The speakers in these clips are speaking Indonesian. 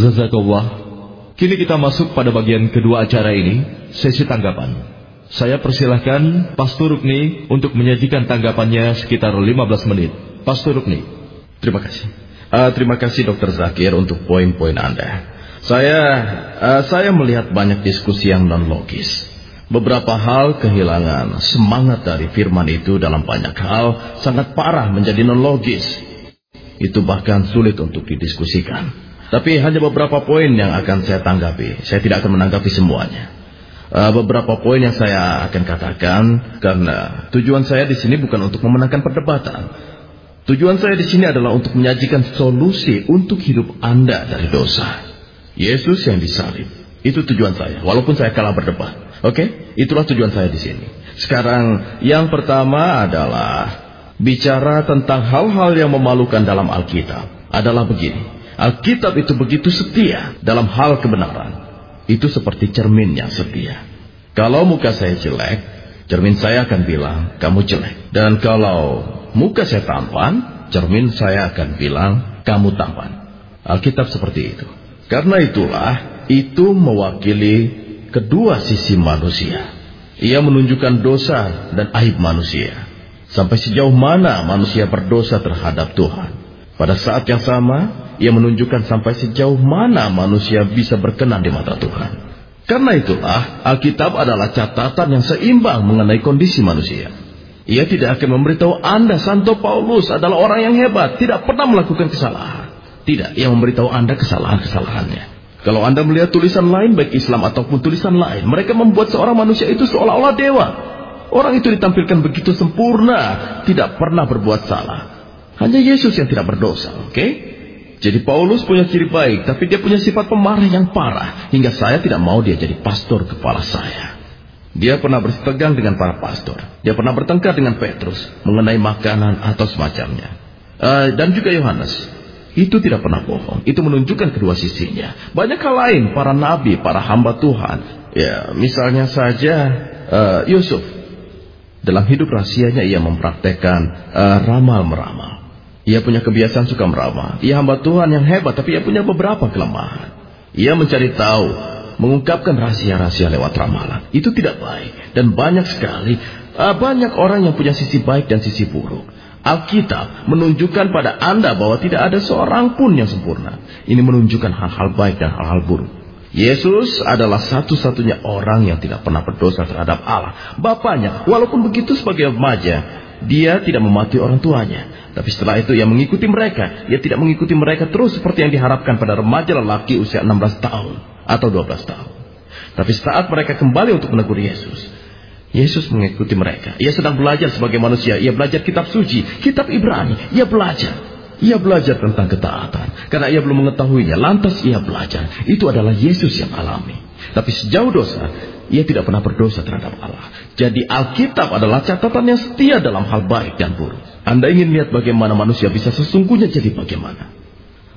Zazakallah. Kini kita masuk pada bagian kedua acara ini, sesi tanggapan. Saya persilahkan Pastor Rukni untuk menyajikan tanggapannya sekitar 15 menit. Pastor Rukni. Terima kasih. Uh, terima kasih Dokter Zakir untuk poin-poin Anda. Saya uh, saya melihat banyak diskusi yang non logis. Beberapa hal kehilangan semangat dari firman itu dalam banyak hal sangat parah menjadi non logis. Itu bahkan sulit untuk didiskusikan. Tapi hanya beberapa poin yang akan saya tanggapi. Saya tidak akan menanggapi semuanya. Uh, beberapa poin yang saya akan katakan karena tujuan saya di sini bukan untuk memenangkan perdebatan. Tujuan saya di sini adalah untuk menyajikan solusi untuk hidup Anda dari dosa. Yesus yang disalib. Itu tujuan saya, walaupun saya kalah berdebat. Oke, okay? itulah tujuan saya di sini. Sekarang yang pertama adalah bicara tentang hal-hal yang memalukan dalam Alkitab. Adalah begini. Alkitab itu begitu setia dalam hal kebenaran. Itu seperti cermin yang setia. Kalau muka saya jelek, cermin saya akan bilang kamu jelek. Dan kalau muka saya tampan, cermin saya akan bilang kamu tampan. Alkitab seperti itu. Karena itulah itu mewakili kedua sisi manusia. Ia menunjukkan dosa dan aib manusia. Sampai sejauh mana manusia berdosa terhadap Tuhan. Pada saat yang sama, ia menunjukkan sampai sejauh mana manusia bisa berkenan di mata Tuhan. Karena itulah, Alkitab adalah catatan yang seimbang mengenai kondisi manusia. Ia tidak akan memberitahu Anda, Santo Paulus adalah orang yang hebat, tidak pernah melakukan kesalahan. Tidak, ia memberitahu Anda kesalahan-kesalahannya. Kalau Anda melihat tulisan lain, baik Islam ataupun tulisan lain, mereka membuat seorang manusia itu seolah-olah dewa. Orang itu ditampilkan begitu sempurna, tidak pernah berbuat salah. Hanya Yesus yang tidak berdosa, oke? Okay? Jadi Paulus punya ciri baik, tapi dia punya sifat pemarah yang parah, hingga saya tidak mau dia jadi pastor kepala saya. Dia pernah bersetegang dengan para pastor. Dia pernah bertengkar dengan Petrus mengenai makanan atau semacamnya. Uh, dan juga Yohanes. Itu tidak pernah bohong. Itu menunjukkan kedua sisinya. Banyak hal lain, para nabi, para hamba Tuhan. Ya, misalnya saja uh, Yusuf. Dalam hidup rahasianya ia mempraktekkan uh, ramal-meramal. Ia punya kebiasaan suka meramal. Ia hamba Tuhan yang hebat, tapi ia punya beberapa kelemahan. Ia mencari tahu, mengungkapkan rahasia-rahasia lewat ramalan. Itu tidak baik. Dan banyak sekali, uh, banyak orang yang punya sisi baik dan sisi buruk. Alkitab menunjukkan pada Anda bahwa tidak ada seorang pun yang sempurna. Ini menunjukkan hal-hal baik dan hal-hal buruk. Yesus adalah satu-satunya orang yang tidak pernah berdosa terhadap Allah. Bapaknya, walaupun begitu sebagai remaja, dia tidak memati orang tuanya. Tapi setelah itu ia mengikuti mereka. Ia tidak mengikuti mereka terus seperti yang diharapkan pada remaja lelaki usia 16 tahun atau 12 tahun. Tapi saat mereka kembali untuk menegur Yesus, Yesus mengikuti mereka. Ia sedang belajar sebagai manusia. Ia belajar kitab suci, kitab Ibrani. Ia belajar. Ia belajar tentang ketaatan. Karena ia belum mengetahuinya. Lantas ia belajar. Itu adalah Yesus yang alami. Tapi sejauh dosa, ia tidak pernah berdosa terhadap Allah. Jadi Alkitab adalah catatan yang setia dalam hal baik dan buruk. Anda ingin lihat bagaimana manusia bisa sesungguhnya jadi bagaimana?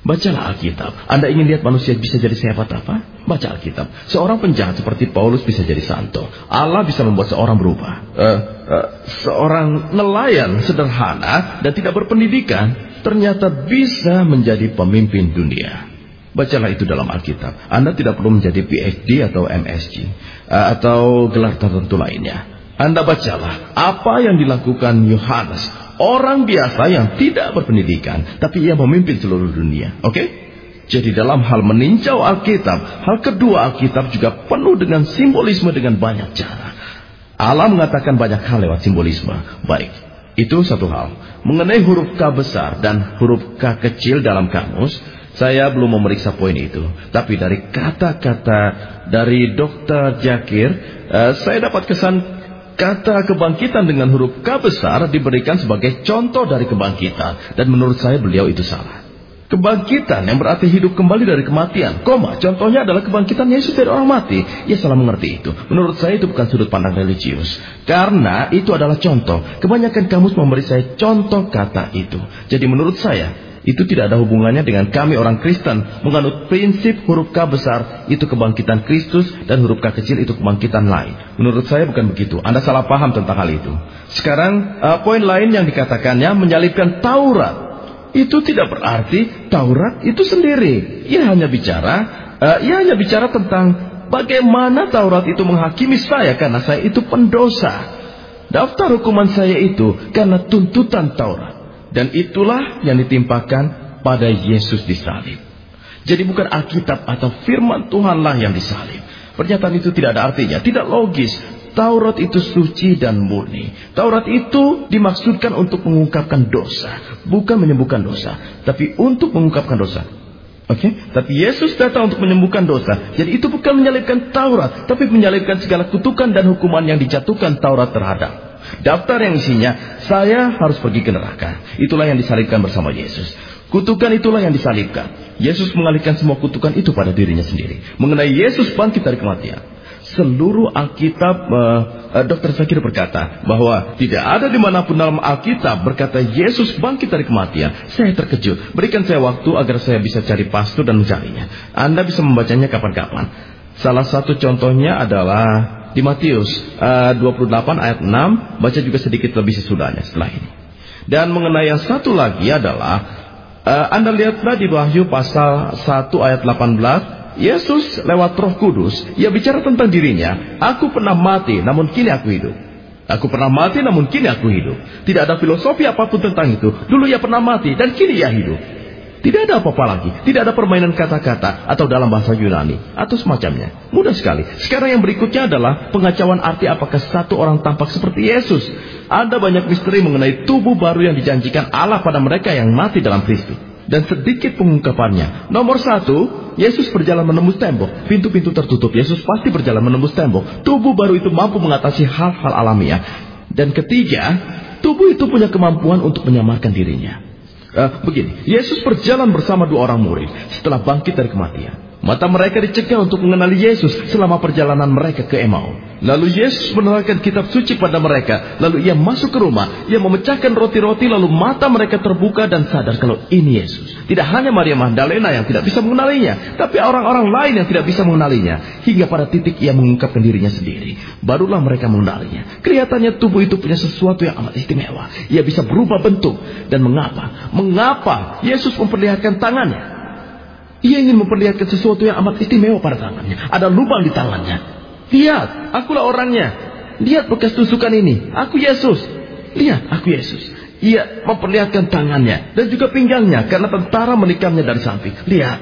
Bacalah Alkitab. Anda ingin lihat manusia bisa jadi sehebat apa? Baca Alkitab. Seorang penjahat seperti Paulus bisa jadi santo. Allah bisa membuat seorang berubah. Uh, uh, seorang nelayan sederhana dan tidak berpendidikan ternyata bisa menjadi pemimpin dunia. Bacalah itu dalam Alkitab. Anda tidak perlu menjadi PhD atau MSc uh, atau gelar tertentu lainnya. Anda bacalah apa yang dilakukan Yohanes Orang biasa yang tidak berpendidikan, tapi ia memimpin seluruh dunia. Oke? Okay? Jadi dalam hal meninjau Alkitab, hal kedua Alkitab juga penuh dengan simbolisme dengan banyak cara. Allah mengatakan banyak hal lewat simbolisme. Baik, itu satu hal. Mengenai huruf K besar dan huruf K kecil dalam kamus, saya belum memeriksa poin itu. Tapi dari kata-kata dari Dr. Jakir, uh, saya dapat kesan Kata kebangkitan dengan huruf K besar diberikan sebagai contoh dari kebangkitan. Dan menurut saya beliau itu salah. Kebangkitan yang berarti hidup kembali dari kematian. Koma, contohnya adalah kebangkitan Yesus dari orang mati. Ia salah mengerti itu. Menurut saya itu bukan sudut pandang religius. Karena itu adalah contoh. Kebanyakan kamus memberi saya contoh kata itu. Jadi menurut saya, itu tidak ada hubungannya dengan kami orang Kristen menganut prinsip huruf K besar itu kebangkitan Kristus dan huruf K kecil itu kebangkitan lain. Menurut saya bukan begitu. Anda salah paham tentang hal itu. Sekarang uh, poin lain yang dikatakannya menyalibkan Taurat. itu tidak berarti Taurat itu sendiri. Ia hanya bicara, uh, ia hanya bicara tentang bagaimana Taurat itu menghakimi saya karena saya itu pendosa. Daftar hukuman saya itu karena tuntutan Taurat. Dan itulah yang ditimpakan pada Yesus disalib. Jadi bukan Alkitab atau firman Tuhanlah yang disalib. Pernyataan itu tidak ada artinya, tidak logis. Taurat itu suci dan murni. Taurat itu dimaksudkan untuk mengungkapkan dosa, bukan menyembuhkan dosa, tapi untuk mengungkapkan dosa. Oke, okay? tapi Yesus datang untuk menyembuhkan dosa. Jadi itu bukan menyalibkan Taurat, tapi menyalibkan segala kutukan dan hukuman yang dijatuhkan Taurat terhadap. Daftar yang isinya, saya harus pergi ke neraka. Itulah yang disalibkan bersama Yesus. Kutukan itulah yang disalibkan. Yesus mengalihkan semua kutukan itu pada dirinya sendiri. Mengenai Yesus bangkit dari kematian seluruh Alkitab, uh. Zakir berkata bahwa tidak ada di mana pun dalam Alkitab berkata Yesus bangkit dari kematian. Saya terkejut. Berikan saya waktu agar saya bisa cari pastor dan mencarinya. Anda bisa membacanya kapan-kapan. Salah satu contohnya adalah di Matius uh, 28 ayat 6. Baca juga sedikit lebih sesudahnya setelah ini. Dan mengenai yang satu lagi adalah uh, Anda lihatlah di Wahyu pasal 1 ayat 18 Yesus lewat roh kudus, ia bicara tentang dirinya. Aku pernah mati, namun kini aku hidup. Aku pernah mati, namun kini aku hidup. Tidak ada filosofi apa pun tentang itu. Dulu ia pernah mati, dan kini ia hidup. Tidak ada apa-apa lagi. Tidak ada permainan kata-kata atau dalam bahasa Yunani atau semacamnya. Mudah sekali. Sekarang yang berikutnya adalah pengacauan arti apakah satu orang tampak seperti Yesus. Ada banyak misteri mengenai tubuh baru yang dijanjikan Allah pada mereka yang mati dalam Kristus dan sedikit pengungkapannya. Nomor satu, Yesus berjalan menembus tembok. Pintu-pintu tertutup. Yesus pasti berjalan menembus tembok. Tubuh baru itu mampu mengatasi hal-hal alamiah. Dan ketiga, tubuh itu punya kemampuan untuk menyamarkan dirinya. Uh, begini, Yesus berjalan bersama dua orang murid setelah bangkit dari kematian. Mata mereka dicegah untuk mengenali Yesus selama perjalanan mereka ke Emau. Lalu Yesus menerangkan kitab suci pada mereka. Lalu ia masuk ke rumah. Ia memecahkan roti-roti lalu mata mereka terbuka dan sadar kalau ini Yesus. Tidak hanya Maria Magdalena yang tidak bisa mengenalinya. Tapi orang-orang lain yang tidak bisa mengenalinya. Hingga pada titik ia mengungkapkan dirinya sendiri. Barulah mereka mengenalinya. Kelihatannya tubuh itu punya sesuatu yang amat istimewa. Ia bisa berubah bentuk. Dan mengapa? Mengapa Yesus memperlihatkan tangannya? Ia ingin memperlihatkan sesuatu yang amat istimewa pada tangannya. Ada lubang di tangannya. Lihat, akulah orangnya. Lihat bekas tusukan ini. Aku Yesus. Lihat, aku Yesus. Ia memperlihatkan tangannya dan juga pinggangnya karena tentara menikamnya dari samping. Lihat,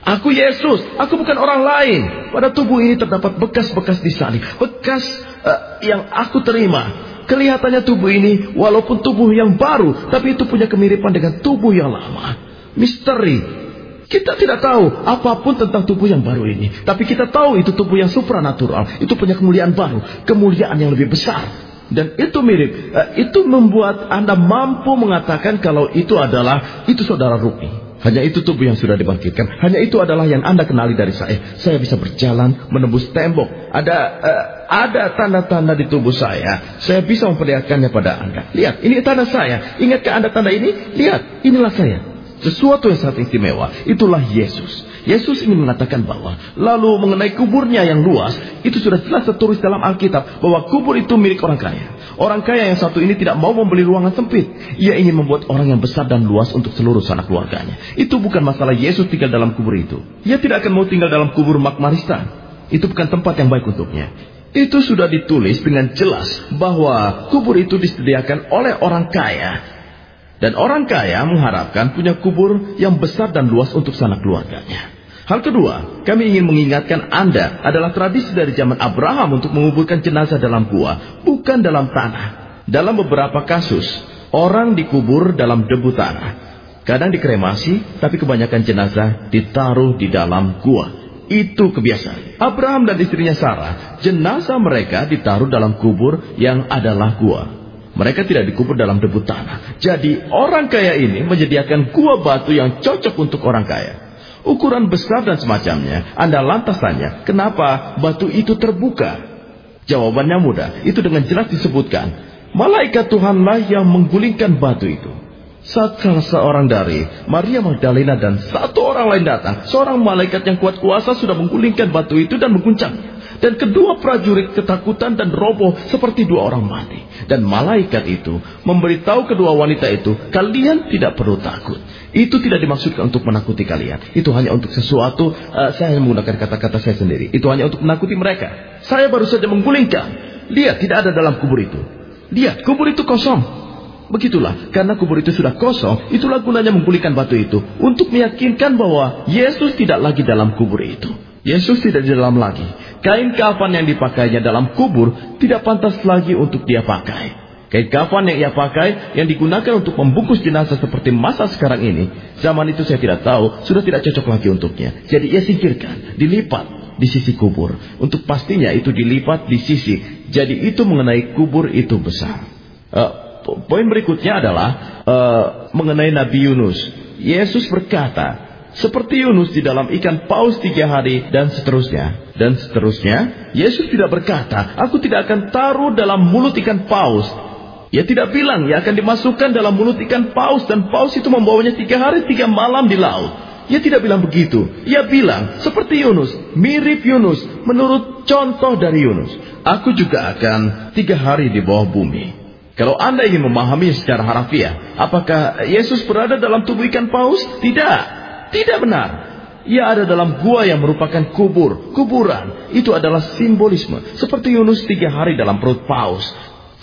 aku Yesus. Aku bukan orang lain. Pada tubuh ini terdapat bekas-bekas disalib. Bekas uh, yang aku terima. Kelihatannya tubuh ini walaupun tubuh yang baru, tapi itu punya kemiripan dengan tubuh yang lama. Misteri kita tidak tahu apa pun tentang tubuh yang baru ini. Tapi kita tahu itu tubuh yang supranatural. Itu punya kemuliaan baru. Kemuliaan yang lebih besar. Dan itu mirip. Eh, itu membuat Anda mampu mengatakan kalau itu adalah, itu saudara Rukmi. Hanya itu tubuh yang sudah dibangkitkan. Hanya itu adalah yang Anda kenali dari saya. Saya bisa berjalan menembus tembok. Ada uh, ada tanda-tanda di tubuh saya. Saya bisa memperlihatkannya pada Anda. Lihat, ini tanda saya. Ingatkah Anda tanda ini? Lihat, inilah saya. Sesuatu yang sangat istimewa. Itulah Yesus. Yesus ingin mengatakan bahwa lalu mengenai kuburnya yang luas itu sudah jelas tertulis dalam Alkitab bahwa kubur itu milik orang kaya. Orang kaya yang satu ini tidak mau membeli ruangan sempit. Ia ingin membuat orang yang besar dan luas untuk seluruh sanak keluarganya. Itu bukan masalah Yesus tinggal dalam kubur itu. Ia tidak akan mau tinggal dalam kubur Makmaristan. Itu bukan tempat yang baik untuknya. Itu sudah ditulis dengan jelas bahwa kubur itu disediakan oleh orang kaya dan orang kaya mengharapkan punya kubur yang besar dan luas untuk sanak keluarganya. Hal kedua, kami ingin mengingatkan Anda adalah tradisi dari zaman Abraham untuk menguburkan jenazah dalam gua, bukan dalam tanah. Dalam beberapa kasus, orang dikubur dalam debu tanah. Kadang dikremasi, tapi kebanyakan jenazah ditaruh di dalam gua. Itu kebiasaan. Abraham dan istrinya Sarah, jenazah mereka ditaruh dalam kubur yang adalah gua. Mereka tidak dikubur dalam debu tanah. Jadi orang kaya ini menyediakan gua batu yang cocok untuk orang kaya. Ukuran besar dan semacamnya. Anda lantas tanya, kenapa batu itu terbuka? Jawabannya mudah. Itu dengan jelas disebutkan. Malaikat Tuhanlah yang menggulingkan batu itu. Saat salah seorang dari Maria Magdalena dan satu orang lain datang, seorang malaikat yang kuat kuasa sudah menggulingkan batu itu dan mengguncangnya. Dan kedua prajurit ketakutan dan roboh seperti dua orang mati. Dan malaikat itu memberitahu kedua wanita itu, kalian tidak perlu takut. Itu tidak dimaksudkan untuk menakuti kalian. Itu hanya untuk sesuatu, uh, saya hanya menggunakan kata-kata saya sendiri. Itu hanya untuk menakuti mereka. Saya baru saja menggulingkan. Lihat, tidak ada dalam kubur itu. Lihat, kubur itu kosong. Begitulah, karena kubur itu sudah kosong, itulah gunanya menggulingkan batu itu. Untuk meyakinkan bahwa Yesus tidak lagi dalam kubur itu. Yesus tidak di dalam lagi. Kain kafan yang dipakainya dalam kubur tidak pantas lagi untuk dia pakai. Kain kafan yang ia pakai yang digunakan untuk membungkus jenazah seperti masa sekarang ini. Zaman itu saya tidak tahu, sudah tidak cocok lagi untuknya. Jadi ia singkirkan, dilipat di sisi kubur. Untuk pastinya itu dilipat di sisi. Jadi itu mengenai kubur itu besar. Uh, poin berikutnya adalah uh, mengenai Nabi Yunus. Yesus berkata, seperti Yunus di dalam ikan paus tiga hari dan seterusnya. Dan seterusnya, Yesus tidak berkata, aku tidak akan taruh dalam mulut ikan paus. Ia tidak bilang, ia akan dimasukkan dalam mulut ikan paus dan paus itu membawanya tiga hari tiga malam di laut. Ia tidak bilang begitu. Ia bilang, seperti Yunus, mirip Yunus, menurut contoh dari Yunus. Aku juga akan tiga hari di bawah bumi. Kalau Anda ingin memahami secara harafiah, apakah Yesus berada dalam tubuh ikan paus? Tidak. Tidak benar. Ia ada dalam gua yang merupakan kubur. Kuburan. Itu adalah simbolisme. Seperti Yunus tiga hari dalam perut paus.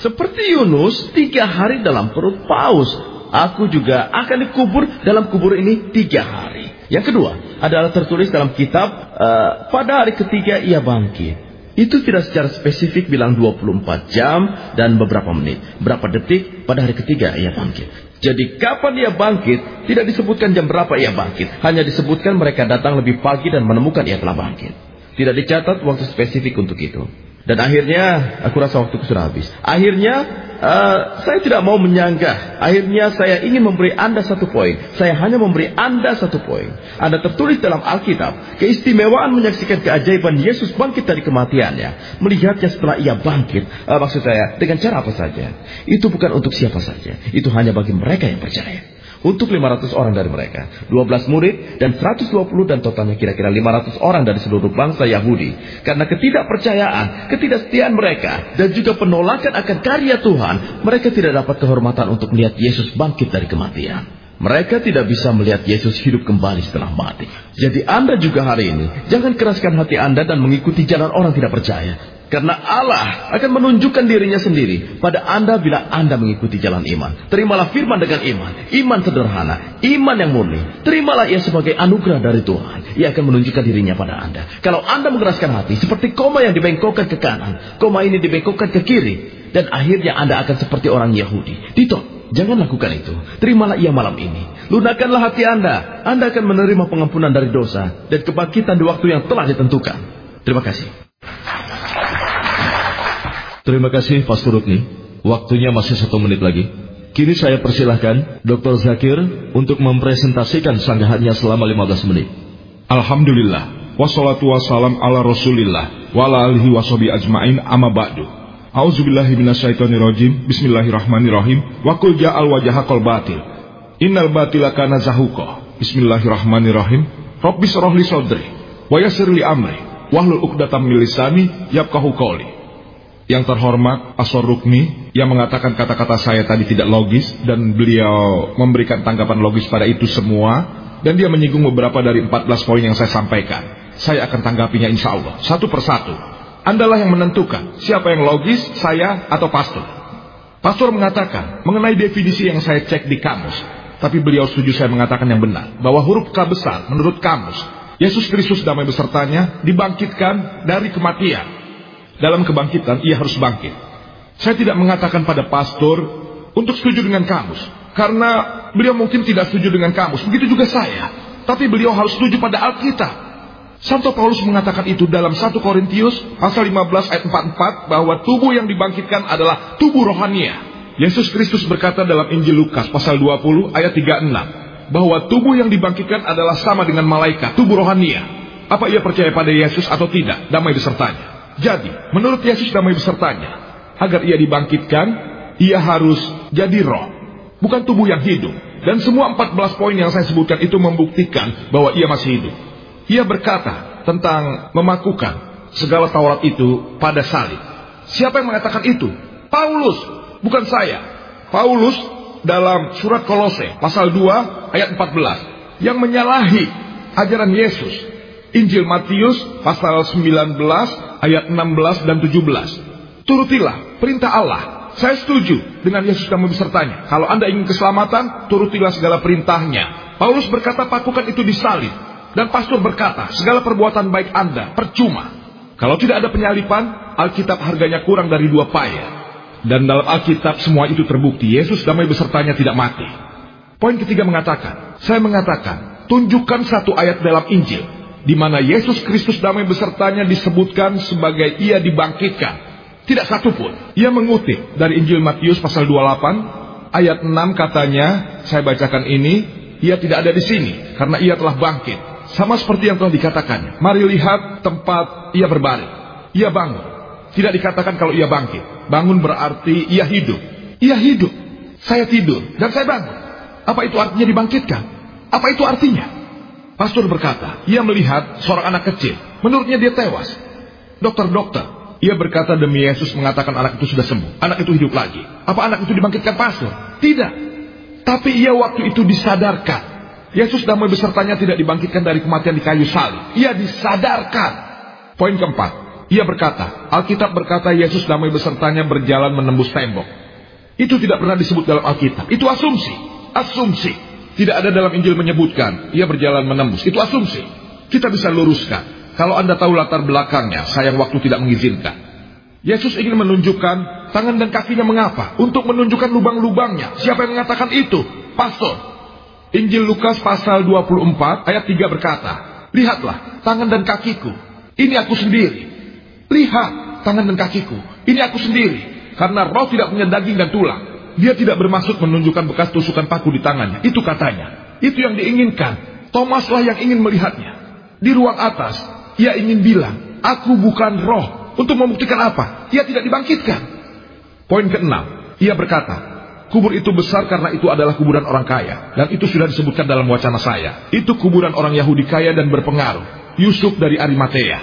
Seperti Yunus tiga hari dalam perut paus. Aku juga akan dikubur dalam kubur ini tiga hari. Yang kedua adalah tertulis dalam kitab uh, pada hari ketiga ia bangkit. Itu tidak secara spesifik bilang 24 jam dan beberapa menit. Berapa detik pada hari ketiga ia bangkit. Jadi kapan ia bangkit, tidak disebutkan jam berapa ia bangkit. Hanya disebutkan mereka datang lebih pagi dan menemukan ia telah bangkit. Tidak dicatat waktu spesifik untuk itu. Dan akhirnya, aku rasa waktuku sudah habis. Akhirnya, uh, saya tidak mau menyanggah. Akhirnya saya ingin memberi Anda satu poin. Saya hanya memberi Anda satu poin. Anda tertulis dalam Alkitab, keistimewaan menyaksikan keajaiban Yesus bangkit dari kematiannya. Melihatnya setelah ia bangkit. Uh, maksud saya, dengan cara apa saja. Itu bukan untuk siapa saja. Itu hanya bagi mereka yang percaya untuk 500 orang dari mereka. 12 murid dan 120 dan totalnya kira-kira 500 orang dari seluruh bangsa Yahudi. Karena ketidakpercayaan, ketidaksetiaan mereka dan juga penolakan akan karya Tuhan, mereka tidak dapat kehormatan untuk melihat Yesus bangkit dari kematian. Mereka tidak bisa melihat Yesus hidup kembali setelah mati. Jadi Anda juga hari ini, jangan keraskan hati Anda dan mengikuti jalan orang tidak percaya. Karena Allah akan menunjukkan dirinya sendiri pada Anda bila Anda mengikuti jalan iman. Terimalah firman dengan iman. Iman sederhana. Iman yang murni. Terimalah ia sebagai anugerah dari Tuhan. Ia akan menunjukkan dirinya pada Anda. Kalau Anda mengeraskan hati seperti koma yang dibengkokkan ke kanan. Koma ini dibengkokkan ke kiri. Dan akhirnya Anda akan seperti orang Yahudi. Dito, jangan lakukan itu. Terimalah ia malam ini. Lunakanlah hati Anda. Anda akan menerima pengampunan dari dosa. Dan kebangkitan di waktu yang telah ditentukan. Terima kasih. Terima kasih Pastor Rukni. Waktunya masih satu menit lagi. Kini saya persilahkan Dr. Zakir untuk mempresentasikan sanggahannya selama 15 menit. Alhamdulillah. Wassalatu wassalam ala rasulillah. Wa ala alihi washabi ajma'in amma ba'du. A'udzubillahi. Bismillahirrahmanirrahim. Wa qul ja'al wajaha qal batil. Innal batila kana zahuqa. Bismillahirrahmanirrahim. Rabbi syrah li sadri wa amri wahlul 'uqdatam min lisani yafqahu qawli yang terhormat Asor Rukmi yang mengatakan kata-kata saya tadi tidak logis dan beliau memberikan tanggapan logis pada itu semua dan dia menyinggung beberapa dari 14 poin yang saya sampaikan. Saya akan tanggapinya insya Allah satu persatu. Andalah yang menentukan siapa yang logis, saya atau pastor. Pastor mengatakan mengenai definisi yang saya cek di kamus, tapi beliau setuju saya mengatakan yang benar bahwa huruf K besar menurut kamus Yesus Kristus damai besertanya dibangkitkan dari kematian dalam kebangkitan ia harus bangkit. Saya tidak mengatakan pada pastor untuk setuju dengan kamus. Karena beliau mungkin tidak setuju dengan kamus. Begitu juga saya. Tapi beliau harus setuju pada Alkitab. Santo Paulus mengatakan itu dalam 1 Korintius pasal 15 ayat 44 bahwa tubuh yang dibangkitkan adalah tubuh rohania. Yesus Kristus berkata dalam Injil Lukas pasal 20 ayat 36 bahwa tubuh yang dibangkitkan adalah sama dengan malaikat, tubuh rohania. Apa ia percaya pada Yesus atau tidak? Damai besertanya. Jadi, menurut Yesus damai besertanya, agar ia dibangkitkan, ia harus jadi roh, bukan tubuh yang hidup. Dan semua 14 poin yang saya sebutkan itu membuktikan bahwa ia masih hidup. Ia berkata tentang memakukan. segala Taurat itu pada salib. Siapa yang mengatakan itu? Paulus, bukan saya. Paulus dalam surat Kolose pasal 2 ayat 14 yang menyalahi ajaran Yesus. Injil Matius pasal 19 ayat 16 dan 17. Turutilah perintah Allah. Saya setuju dengan Yesus dan besertanya. Kalau Anda ingin keselamatan, turutilah segala perintahnya. Paulus berkata pakukan itu disalib. Dan pastor berkata, segala perbuatan baik Anda percuma. Kalau tidak ada penyalipan, Alkitab harganya kurang dari dua paya. Dan dalam Alkitab semua itu terbukti. Yesus damai besertanya tidak mati. Poin ketiga mengatakan, saya mengatakan, tunjukkan satu ayat dalam Injil, di mana Yesus Kristus damai besertanya disebutkan sebagai ia dibangkitkan. Tidak satu pun. Ia mengutip dari Injil Matius pasal 28, ayat 6 katanya, saya bacakan ini, ia tidak ada di sini, karena ia telah bangkit. Sama seperti yang telah dikatakan. Mari lihat tempat ia berbaring. Ia bangun. Tidak dikatakan kalau ia bangkit. Bangun berarti ia hidup. Ia hidup. Saya tidur dan saya bangun. Apa itu artinya dibangkitkan? Apa itu artinya? Pastor berkata, ia melihat seorang anak kecil. Menurutnya dia tewas. Dokter-dokter, ia berkata demi Yesus mengatakan anak itu sudah sembuh. Anak itu hidup lagi. Apa anak itu dibangkitkan pastor? Tidak. Tapi ia waktu itu disadarkan. Yesus damai besertanya tidak dibangkitkan dari kematian di kayu salib. Ia disadarkan. Poin keempat. Ia berkata, Alkitab berkata Yesus damai besertanya berjalan menembus tembok. Itu tidak pernah disebut dalam Alkitab. Itu asumsi. Asumsi. Tidak ada dalam Injil menyebutkan ia berjalan menembus. Itu asumsi. Kita bisa luruskan. Kalau Anda tahu latar belakangnya, sayang waktu tidak mengizinkan. Yesus ingin menunjukkan tangan dan kakinya mengapa? Untuk menunjukkan lubang-lubangnya. Siapa yang mengatakan itu? Pastor. Injil Lukas pasal 24 ayat 3 berkata, Lihatlah tangan dan kakiku. Ini aku sendiri. Lihat tangan dan kakiku. Ini aku sendiri. Karena roh tidak punya daging dan tulang. Dia tidak bermaksud menunjukkan bekas tusukan paku di tangannya. Itu katanya. Itu yang diinginkan. Thomaslah yang ingin melihatnya. Di ruang atas, ia ingin bilang, aku bukan roh. Untuk membuktikan apa? Ia tidak dibangkitkan. Poin keenam, ia berkata, kubur itu besar karena itu adalah kuburan orang kaya. Dan itu sudah disebutkan dalam wacana saya. Itu kuburan orang Yahudi kaya dan berpengaruh. Yusuf dari Arimatea.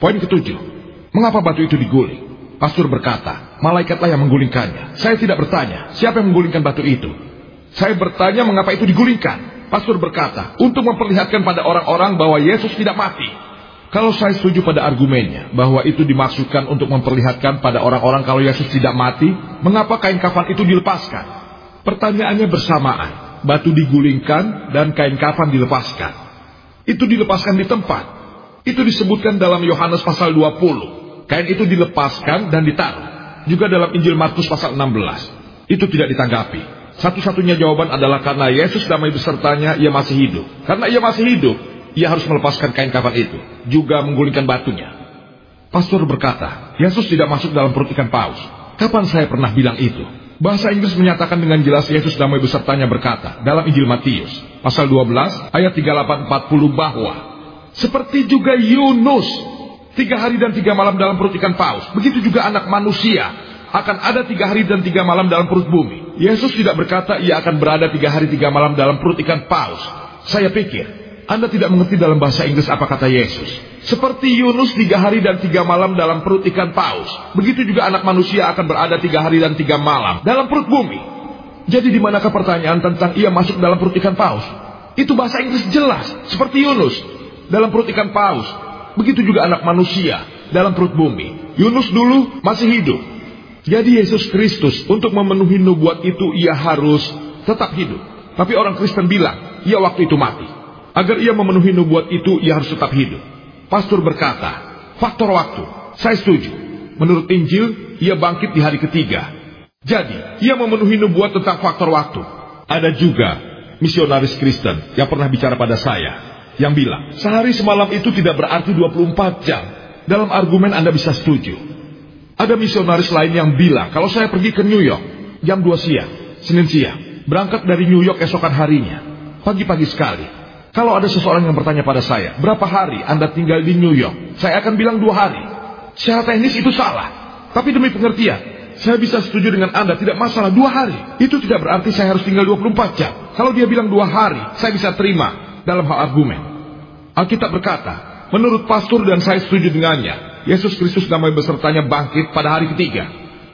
Poin ketujuh, Mengapa batu itu diguling? Pastor berkata, malaikatlah yang menggulingkannya. Saya tidak bertanya, siapa yang menggulingkan batu itu? Saya bertanya mengapa itu digulingkan. Pastor berkata, untuk memperlihatkan pada orang-orang bahwa Yesus tidak mati. Kalau saya setuju pada argumennya bahwa itu dimaksudkan untuk memperlihatkan pada orang-orang kalau Yesus tidak mati, mengapa kain kafan itu dilepaskan? Pertanyaannya bersamaan. Batu digulingkan dan kain kafan dilepaskan. Itu dilepaskan di tempat. Itu disebutkan dalam Yohanes pasal 20. Kain itu dilepaskan dan ditaruh. Juga dalam Injil Markus pasal 16. Itu tidak ditanggapi. Satu-satunya jawaban adalah karena Yesus damai besertanya, ia masih hidup. Karena ia masih hidup, ia harus melepaskan kain kafan itu. Juga menggulingkan batunya. Pastor berkata, Yesus tidak masuk dalam perut ikan paus. Kapan saya pernah bilang itu? Bahasa Inggris menyatakan dengan jelas Yesus damai besertanya berkata dalam Injil Matius pasal 12 ayat 3840 bahwa seperti juga Yunus tiga hari dan tiga malam dalam perut ikan paus. Begitu juga anak manusia akan ada tiga hari dan tiga malam dalam perut bumi. Yesus tidak berkata ia akan berada tiga hari tiga malam dalam perut ikan paus. Saya pikir Anda tidak mengerti dalam bahasa Inggris apa kata Yesus. Seperti Yunus tiga hari dan tiga malam dalam perut ikan paus. Begitu juga anak manusia akan berada tiga hari dan tiga malam dalam perut bumi. Jadi di manakah pertanyaan tentang ia masuk dalam perut ikan paus? Itu bahasa Inggris jelas. Seperti Yunus dalam perut ikan paus. Begitu juga anak manusia dalam perut bumi. Yunus dulu masih hidup. Jadi Yesus Kristus untuk memenuhi nubuat itu ia harus tetap hidup. Tapi orang Kristen bilang, ia waktu itu mati. Agar ia memenuhi nubuat itu, ia harus tetap hidup. Pastor berkata, faktor waktu, saya setuju. Menurut Injil, ia bangkit di hari ketiga. Jadi, ia memenuhi nubuat tentang faktor waktu. Ada juga misionaris Kristen yang pernah bicara pada saya yang bilang, sehari semalam itu tidak berarti 24 jam. Dalam argumen Anda bisa setuju. Ada misionaris lain yang bilang, kalau saya pergi ke New York, jam 2 siang, Senin siang, berangkat dari New York esokan harinya, pagi-pagi sekali. Kalau ada seseorang yang bertanya pada saya, berapa hari Anda tinggal di New York? Saya akan bilang dua hari. Secara teknis itu salah. Tapi demi pengertian, saya bisa setuju dengan Anda, tidak masalah dua hari. Itu tidak berarti saya harus tinggal 24 jam. Kalau dia bilang dua hari, saya bisa terima dalam hal argumen. Alkitab berkata, menurut pastor dan saya setuju dengannya, Yesus Kristus damai besertanya bangkit pada hari ketiga.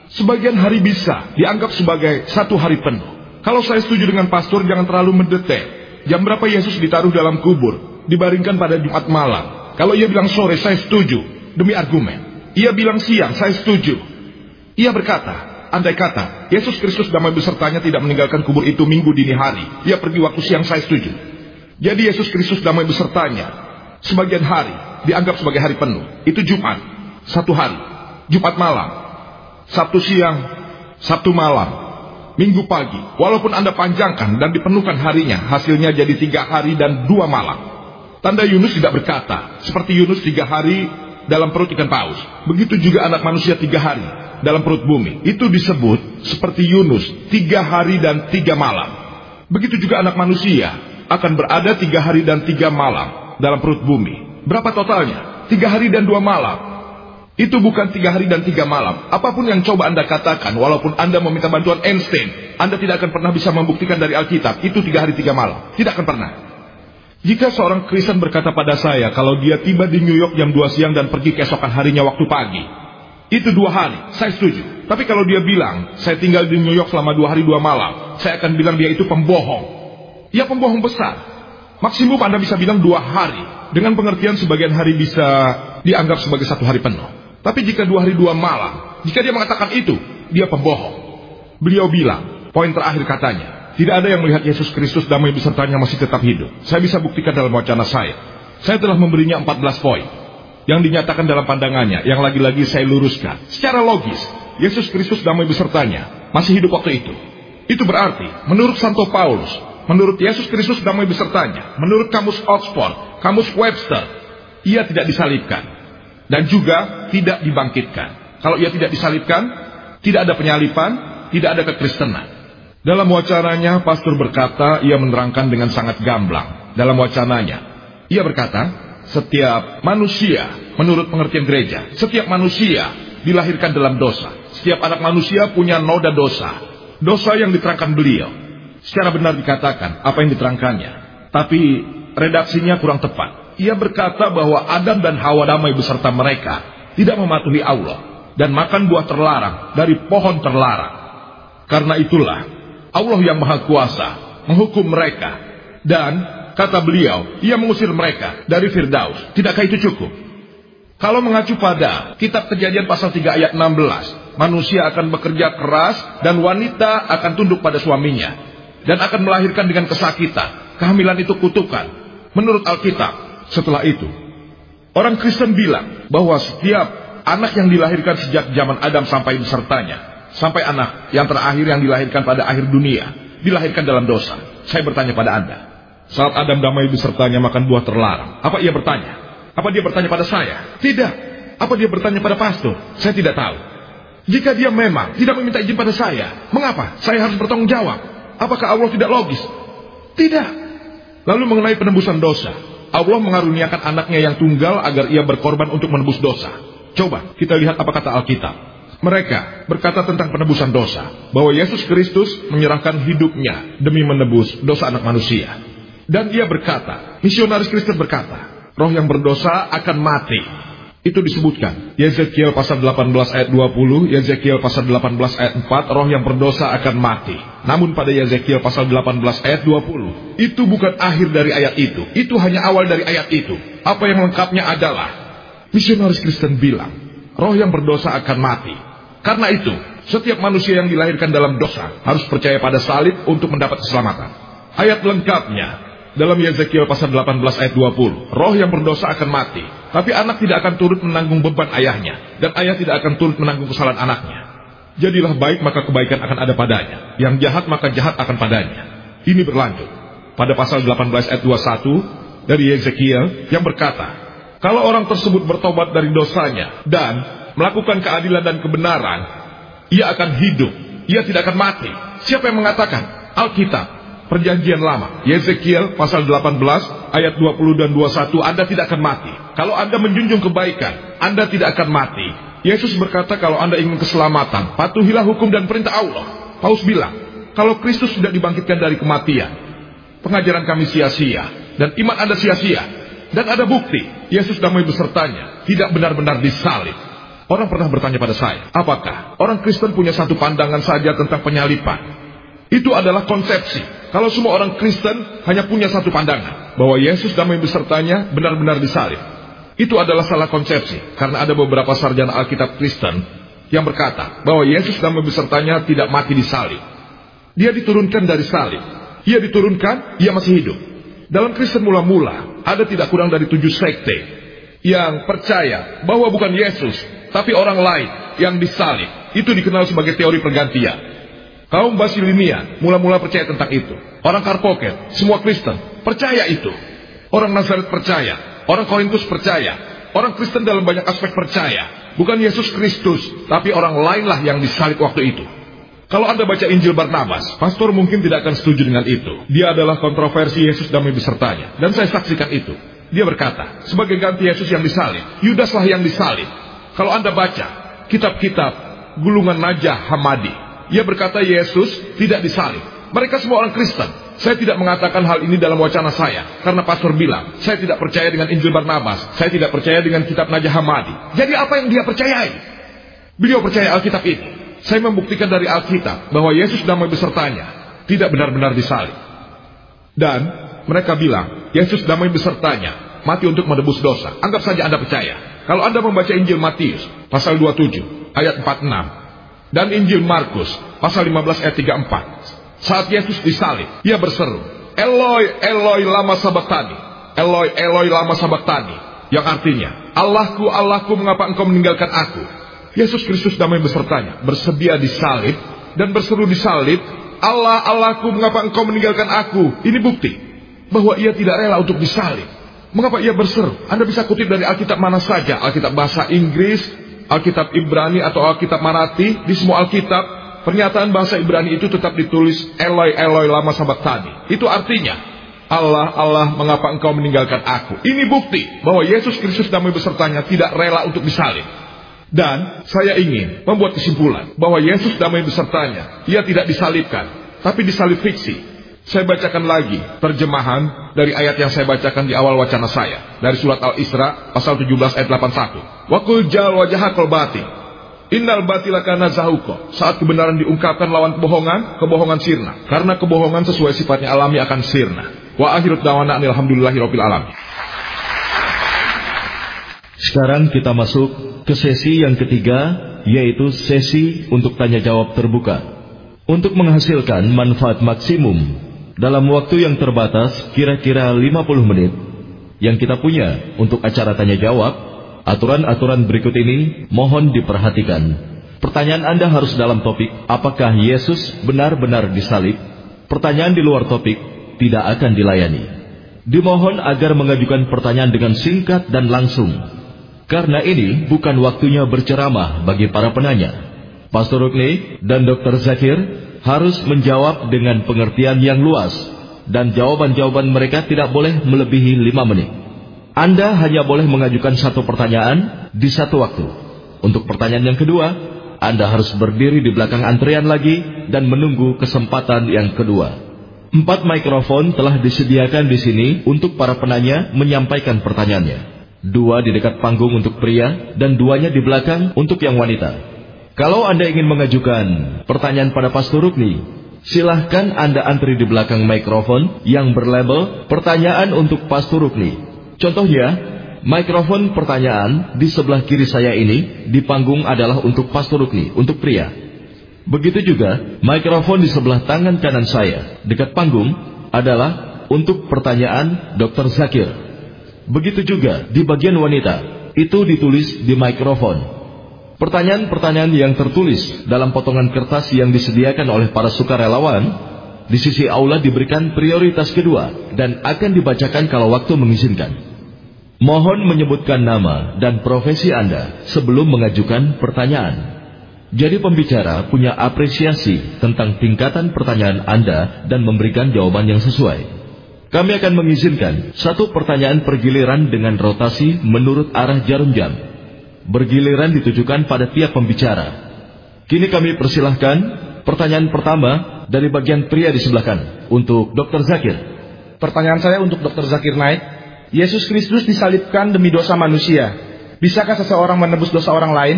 Sebagian hari bisa dianggap sebagai satu hari penuh. Kalau saya setuju dengan pastor, jangan terlalu mendetail. Jam berapa Yesus ditaruh dalam kubur? Dibaringkan pada Jumat malam. Kalau ia bilang sore, saya setuju. Demi argumen. Ia bilang siang, saya setuju. Ia berkata, andai kata, Yesus Kristus damai besertanya tidak meninggalkan kubur itu minggu dini hari. Ia pergi waktu siang, saya setuju. Jadi Yesus Kristus damai besertanya. Sebagian hari dianggap sebagai hari penuh. Itu Jumat. Satu hari. Jumat malam. Sabtu siang. Sabtu malam. Minggu pagi. Walaupun Anda panjangkan dan dipenuhkan harinya. Hasilnya jadi tiga hari dan dua malam. Tanda Yunus tidak berkata. Seperti Yunus tiga hari dalam perut ikan paus. Begitu juga anak manusia tiga hari dalam perut bumi. Itu disebut seperti Yunus tiga hari dan tiga malam. Begitu juga anak manusia akan berada tiga hari dan tiga malam dalam perut bumi. Berapa totalnya? Tiga hari dan dua malam. Itu bukan tiga hari dan tiga malam. Apa pun yang coba Anda katakan, walaupun Anda meminta bantuan Einstein, Anda tidak akan pernah bisa membuktikan dari Alkitab. Itu tiga hari tiga malam. Tidak akan pernah. Jika seorang Kristen berkata pada saya, kalau dia tiba di New York jam 2 siang dan pergi keesokan harinya waktu pagi, itu dua hari, saya setuju. Tapi kalau dia bilang, saya tinggal di New York selama dua hari dua malam, saya akan bilang dia itu pembohong. Ia pembohong besar. Maksimum Anda bisa bilang dua hari. Dengan pengertian sebagian hari bisa dianggap sebagai satu hari penuh. Tapi jika dua hari dua malam, jika dia mengatakan itu, dia pembohong. Beliau bilang, poin terakhir katanya, tidak ada yang melihat Yesus Kristus damai besertanya masih tetap hidup. Saya bisa buktikan dalam wacana saya. Saya telah memberinya 14 poin. Yang dinyatakan dalam pandangannya, yang lagi-lagi saya luruskan. Secara logis, Yesus Kristus damai besertanya masih hidup waktu itu. Itu berarti, menurut Santo Paulus, Menurut Yesus Kristus damai besertanya. Menurut kamus Oxford, kamus Webster, ia tidak disalibkan. Dan juga tidak dibangkitkan. Kalau ia tidak disalibkan, tidak ada penyalipan, tidak ada kekristenan. Dalam wacananya, pastor berkata, ia menerangkan dengan sangat gamblang. Dalam wacananya, ia berkata, setiap manusia, menurut pengertian gereja, setiap manusia dilahirkan dalam dosa. Setiap anak manusia punya noda dosa. Dosa yang diterangkan beliau secara benar dikatakan apa yang diterangkannya. Tapi redaksinya kurang tepat. Ia berkata bahwa Adam dan Hawa damai beserta mereka tidak mematuhi Allah dan makan buah terlarang dari pohon terlarang. Karena itulah Allah yang Maha Kuasa menghukum mereka dan kata beliau ia mengusir mereka dari Firdaus. Tidakkah itu cukup? Kalau mengacu pada kitab kejadian pasal 3 ayat 16, manusia akan bekerja keras dan wanita akan tunduk pada suaminya dan akan melahirkan dengan kesakitan. Kehamilan itu kutukan. Menurut Alkitab, setelah itu, orang Kristen bilang bahwa setiap anak yang dilahirkan sejak zaman Adam sampai besertanya, sampai anak yang terakhir yang dilahirkan pada akhir dunia, dilahirkan dalam dosa. Saya bertanya pada Anda, saat Adam damai besertanya makan buah terlarang, apa ia bertanya? Apa dia bertanya pada saya? Tidak. Apa dia bertanya pada pastor? Saya tidak tahu. Jika dia memang tidak meminta izin pada saya, mengapa saya harus bertanggung jawab? Apakah Allah tidak logis? Tidak. Lalu mengenai penembusan dosa. Allah mengaruniakan anaknya yang tunggal agar ia berkorban untuk menebus dosa. Coba kita lihat apa kata Alkitab. Mereka berkata tentang penebusan dosa. Bahwa Yesus Kristus menyerahkan hidupnya demi menebus dosa anak manusia. Dan ia berkata, misionaris Kristen berkata, roh yang berdosa akan mati itu disebutkan. Yezekiel pasal 18 ayat 20, Yezekiel pasal 18 ayat 4, roh yang berdosa akan mati. Namun pada Yezekiel pasal 18 ayat 20, itu bukan akhir dari ayat itu. Itu hanya awal dari ayat itu. Apa yang lengkapnya adalah, misionaris Kristen bilang, roh yang berdosa akan mati. Karena itu, setiap manusia yang dilahirkan dalam dosa harus percaya pada salib untuk mendapat keselamatan. Ayat lengkapnya dalam Yezekiel pasal 18 ayat 20. Roh yang berdosa akan mati. Tapi anak tidak akan turut menanggung beban ayahnya. Dan ayah tidak akan turut menanggung kesalahan anaknya. Jadilah baik maka kebaikan akan ada padanya. Yang jahat maka jahat akan padanya. Ini berlanjut. Pada pasal 18 ayat 21 dari Yezekiel yang berkata. Kalau orang tersebut bertobat dari dosanya dan melakukan keadilan dan kebenaran. Ia akan hidup. Ia tidak akan mati. Siapa yang mengatakan? Alkitab perjanjian lama. Yezekiel pasal 18 ayat 20 dan 21 Anda tidak akan mati. Kalau Anda menjunjung kebaikan, Anda tidak akan mati. Yesus berkata kalau Anda ingin keselamatan, patuhilah hukum dan perintah Allah. Paus bilang, kalau Kristus sudah dibangkitkan dari kematian, pengajaran kami sia-sia dan iman Anda sia-sia. Dan ada bukti, Yesus damai besertanya tidak benar-benar disalib. Orang pernah bertanya pada saya, apakah orang Kristen punya satu pandangan saja tentang penyalipan? Itu adalah konsepsi. Kalau semua orang Kristen hanya punya satu pandangan, bahwa Yesus damai besertanya benar-benar disalib. Itu adalah salah konsepsi, karena ada beberapa sarjana Alkitab Kristen yang berkata bahwa Yesus damai besertanya tidak mati disalib. Dia diturunkan dari salib. Ia diturunkan, ia masih hidup. Dalam Kristen mula-mula, ada tidak kurang dari tujuh sekte yang percaya bahwa bukan Yesus, tapi orang lain yang disalib. Itu dikenal sebagai teori pergantian. Kaum Basilinia mula-mula percaya tentang itu. Orang Karpoket, semua Kristen, percaya itu. Orang Nazaret percaya. Orang Korintus percaya. Orang Kristen dalam banyak aspek percaya. Bukan Yesus Kristus, tapi orang lainlah yang disalib waktu itu. Kalau Anda baca Injil Barnabas, pastor mungkin tidak akan setuju dengan itu. Dia adalah kontroversi Yesus damai besertanya. Dan saya saksikan itu. Dia berkata, sebagai ganti Yesus yang disalib, Yudaslah yang disalib. Kalau Anda baca kitab-kitab gulungan Najah Hamadi, ia berkata Yesus tidak disalib. Mereka semua orang Kristen. Saya tidak mengatakan hal ini dalam wacana saya. Karena pastor bilang, saya tidak percaya dengan Injil Barnabas. Saya tidak percaya dengan kitab Najah Hamadi. Jadi apa yang dia percayai? Beliau percaya Alkitab itu. Saya membuktikan dari Alkitab bahwa Yesus damai besertanya tidak benar-benar disalib. Dan mereka bilang, Yesus damai besertanya mati untuk menebus dosa. Anggap saja Anda percaya. Kalau Anda membaca Injil Matius pasal 27 ayat 46 dan Injil Markus pasal 15 ayat 34. Saat Yesus disalib, ia berseru, Eloi, Eloi lama sabaktani. Eloi, Eloi lama sabaktani. Yang artinya, Allahku, Allahku mengapa engkau meninggalkan aku? Yesus Kristus damai besertanya, bersedia disalib dan berseru disalib, Allah, Allahku, mengapa engkau meninggalkan aku? Ini bukti bahwa ia tidak rela untuk disalib. Mengapa ia berseru? Anda bisa kutip dari Alkitab mana saja, Alkitab bahasa Inggris, Alkitab Ibrani atau Alkitab Marati, di semua Alkitab, pernyataan bahasa Ibrani itu tetap ditulis Eloi, Eloi, lama sahabat tadi. Itu artinya, Allah, Allah, mengapa engkau meninggalkan aku? Ini bukti bahwa Yesus Kristus damai besertanya tidak rela untuk disalib. Dan saya ingin membuat kesimpulan bahwa Yesus damai besertanya. Ia tidak disalibkan, tapi disalib fiksi. Saya bacakan lagi terjemahan dari ayat yang saya bacakan di awal wacana saya. Dari surat Al-Isra pasal 17 ayat 81. Wakul jal wajah bati. Innal batila kana zahuko. Saat kebenaran diungkapkan lawan kebohongan, kebohongan sirna. Karena kebohongan sesuai sifatnya alami akan sirna. Wa akhirut dawana alhamdulillahi rabbil alamin. Sekarang kita masuk ke sesi yang ketiga, yaitu sesi untuk tanya jawab terbuka. Untuk menghasilkan manfaat maksimum dalam waktu yang terbatas, kira-kira 50 menit, yang kita punya untuk acara tanya jawab, aturan-aturan berikut ini mohon diperhatikan. Pertanyaan Anda harus dalam topik, apakah Yesus benar-benar disalib? Pertanyaan di luar topik tidak akan dilayani. Dimohon agar mengajukan pertanyaan dengan singkat dan langsung karena ini bukan waktunya berceramah bagi para penanya. Pastor Rukni dan Dr. Zakir harus menjawab dengan pengertian yang luas dan jawaban-jawaban mereka tidak boleh melebihi lima menit. Anda hanya boleh mengajukan satu pertanyaan di satu waktu. Untuk pertanyaan yang kedua, Anda harus berdiri di belakang antrian lagi dan menunggu kesempatan yang kedua. Empat mikrofon telah disediakan di sini untuk para penanya menyampaikan pertanyaannya. Dua di dekat panggung untuk pria dan duanya di belakang untuk yang wanita. Kalau Anda ingin mengajukan pertanyaan pada Pastor Rukni, silahkan Anda antri di belakang mikrofon yang berlabel pertanyaan untuk Pastor Rukni. Contohnya, mikrofon pertanyaan di sebelah kiri saya ini di panggung adalah untuk Pastor Rukni, untuk pria. Begitu juga, mikrofon di sebelah tangan kanan saya, dekat panggung, adalah untuk pertanyaan Dr. Zakir. Begitu juga di bagian wanita, itu ditulis di mikrofon. Pertanyaan-pertanyaan yang tertulis dalam potongan kertas yang disediakan oleh para sukarelawan di sisi aula diberikan prioritas kedua dan akan dibacakan kalau waktu mengizinkan. Mohon menyebutkan nama dan profesi Anda sebelum mengajukan pertanyaan. Jadi pembicara punya apresiasi tentang tingkatan pertanyaan Anda dan memberikan jawaban yang sesuai. Kami akan mengizinkan satu pertanyaan pergiliran dengan rotasi menurut arah jarum jam. Bergiliran ditujukan pada tiap pembicara. Kini kami persilahkan pertanyaan pertama dari bagian pria di sebelah kanan untuk Dr. Zakir. Pertanyaan saya untuk Dr. Zakir Naik. Yesus Kristus disalibkan demi dosa manusia. Bisakah seseorang menebus dosa orang lain?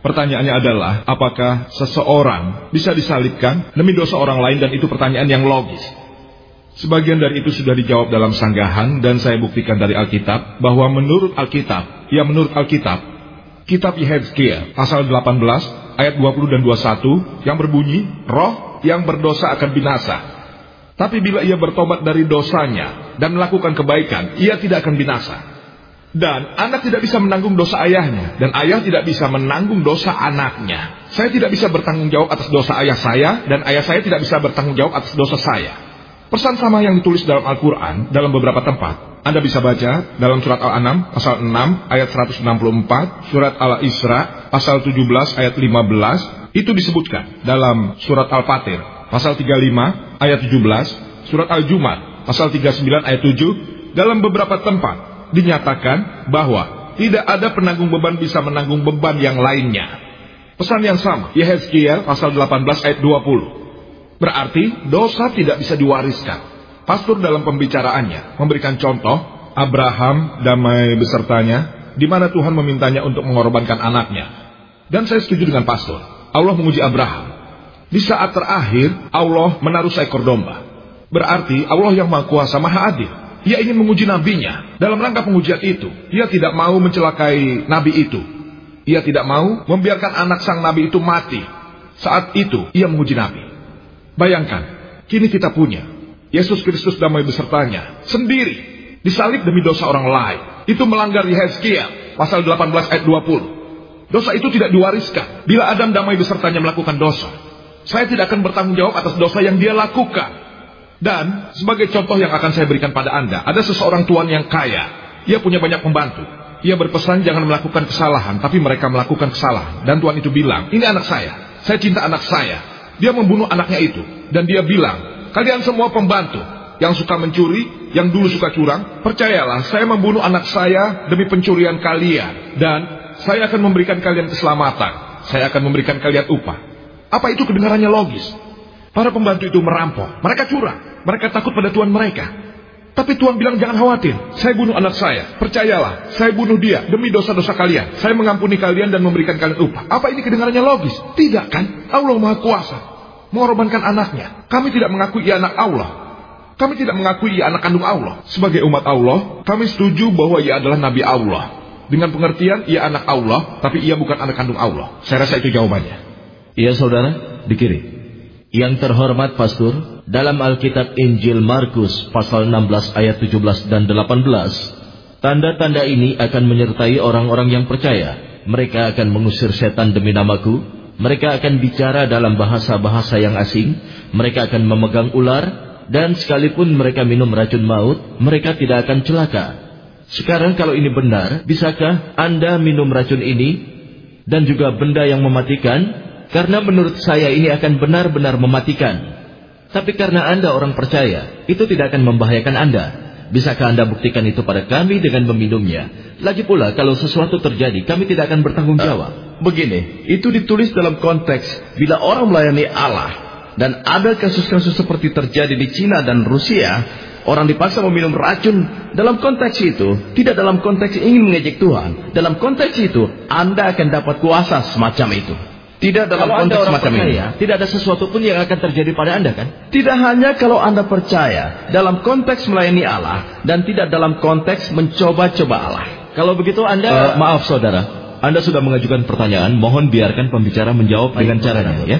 Pertanyaannya adalah, apakah seseorang bisa disalibkan demi dosa orang lain dan itu pertanyaan yang logis. Sebagian dari itu sudah dijawab dalam sanggahan dan saya buktikan dari Alkitab bahwa menurut Alkitab, ya menurut Alkitab, kitab Yehezkiel pasal 18 ayat 20 dan 21 yang berbunyi, roh yang berdosa akan binasa. Tapi bila ia bertobat dari dosanya dan melakukan kebaikan, ia tidak akan binasa. Dan anak tidak bisa menanggung dosa ayahnya, dan ayah tidak bisa menanggung dosa anaknya. Saya tidak bisa bertanggung jawab atas dosa ayah saya, dan ayah saya tidak bisa bertanggung jawab atas dosa saya. Pesan sama yang ditulis dalam Al-Quran dalam beberapa tempat. Anda bisa baca dalam surat Al-An'am pasal 6 ayat 164, surat Al-Isra pasal 17 ayat 15, itu disebutkan dalam surat Al-Fatir pasal 35 ayat 17, surat Al-Jumat pasal 39 ayat 7, dalam beberapa tempat dinyatakan bahwa tidak ada penanggung beban bisa menanggung beban yang lainnya. Pesan yang sama, Yehezkiel pasal 18 ayat 20. Berarti dosa tidak bisa diwariskan. Pastor dalam pembicaraannya memberikan contoh Abraham damai besertanya di mana Tuhan memintanya untuk mengorbankan anaknya. Dan saya setuju dengan pastor. Allah menguji Abraham. Di saat terakhir Allah menaruh seekor domba. Berarti Allah yang Maha Kuasa Maha Adil. Ia ingin menguji nabinya. Dalam rangka pengujian itu, ia tidak mau mencelakai nabi itu. Ia tidak mau membiarkan anak sang nabi itu mati. Saat itu, ia menguji nabi. Bayangkan, kini kita punya Yesus Kristus damai besertanya sendiri disalib demi dosa orang lain. Itu melanggar Yehezkiel pasal 18 ayat 20. Dosa itu tidak diwariskan bila Adam damai besertanya melakukan dosa. Saya tidak akan bertanggung jawab atas dosa yang dia lakukan. Dan sebagai contoh yang akan saya berikan pada Anda, ada seseorang tuan yang kaya. Ia punya banyak pembantu. Ia berpesan jangan melakukan kesalahan, tapi mereka melakukan kesalahan. Dan tuan itu bilang, ini anak saya. Saya cinta anak saya. Dia membunuh anaknya itu. Dan dia bilang, kalian semua pembantu yang suka mencuri, yang dulu suka curang, percayalah saya membunuh anak saya demi pencurian kalian. Dan saya akan memberikan kalian keselamatan. Saya akan memberikan kalian upah. Apa itu kedengarannya logis? Para pembantu itu merampok. Mereka curang. Mereka takut pada tuan mereka. Tapi Tuhan bilang jangan khawatir. Saya bunuh anak saya. Percayalah. Saya bunuh dia demi dosa-dosa kalian. Saya mengampuni kalian dan memberikan kalian upah. Apa ini kedengarannya logis? Tidak kan? Allah Maha Kuasa. Mengorbankan anaknya. Kami tidak mengakui ia anak Allah. Kami tidak mengakui ia anak kandung Allah. Sebagai umat Allah, kami setuju bahwa ia adalah Nabi Allah. Dengan pengertian ia anak Allah, tapi ia bukan anak kandung Allah. Saya rasa itu jawabannya. Iya saudara, di kiri. Yang terhormat pastor, dalam Alkitab Injil Markus pasal 16 ayat 17 dan 18, tanda-tanda ini akan menyertai orang-orang yang percaya. Mereka akan mengusir setan demi namaku, mereka akan bicara dalam bahasa-bahasa yang asing, mereka akan memegang ular, dan sekalipun mereka minum racun maut, mereka tidak akan celaka. Sekarang kalau ini benar, bisakah Anda minum racun ini dan juga benda yang mematikan karena menurut saya ini akan benar-benar mematikan. Tapi karena Anda orang percaya, itu tidak akan membahayakan Anda. Bisakah Anda buktikan itu pada kami dengan meminumnya? Lagi pula, kalau sesuatu terjadi, kami tidak akan bertanggung jawab. Begini, itu ditulis dalam konteks bila orang melayani Allah. Dan ada kasus-kasus seperti terjadi di Cina dan Rusia, orang dipaksa meminum racun. Dalam konteks itu, tidak dalam konteks ingin mengejek Tuhan. Dalam konteks itu, Anda akan dapat kuasa semacam itu. Tidak dalam kalau konteks semacam ini. Tidak ada sesuatu pun yang akan terjadi pada Anda kan? Tidak hanya kalau Anda percaya dalam konteks melayani Allah dan tidak dalam konteks mencoba-coba Allah. Kalau begitu Anda... Uh, maaf saudara, Anda sudah mengajukan pertanyaan, mohon biarkan pembicara menjawab Baik, dengan caranya ya.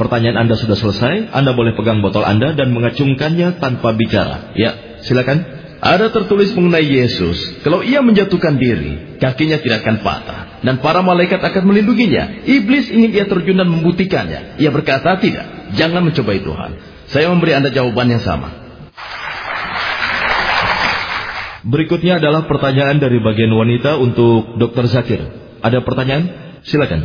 Pertanyaan Anda sudah selesai, Anda boleh pegang botol Anda dan mengacungkannya tanpa bicara. Ya, silakan. Ada tertulis mengenai Yesus, kalau ia menjatuhkan diri, kakinya tidak akan patah. Dan para malaikat akan melindunginya. Iblis ingin ia terjun dan membuktikannya. Ia berkata, tidak, jangan mencobai Tuhan. Saya memberi Anda jawaban yang sama. Berikutnya adalah pertanyaan dari bagian wanita untuk Dr. Zakir. Ada pertanyaan? Silakan.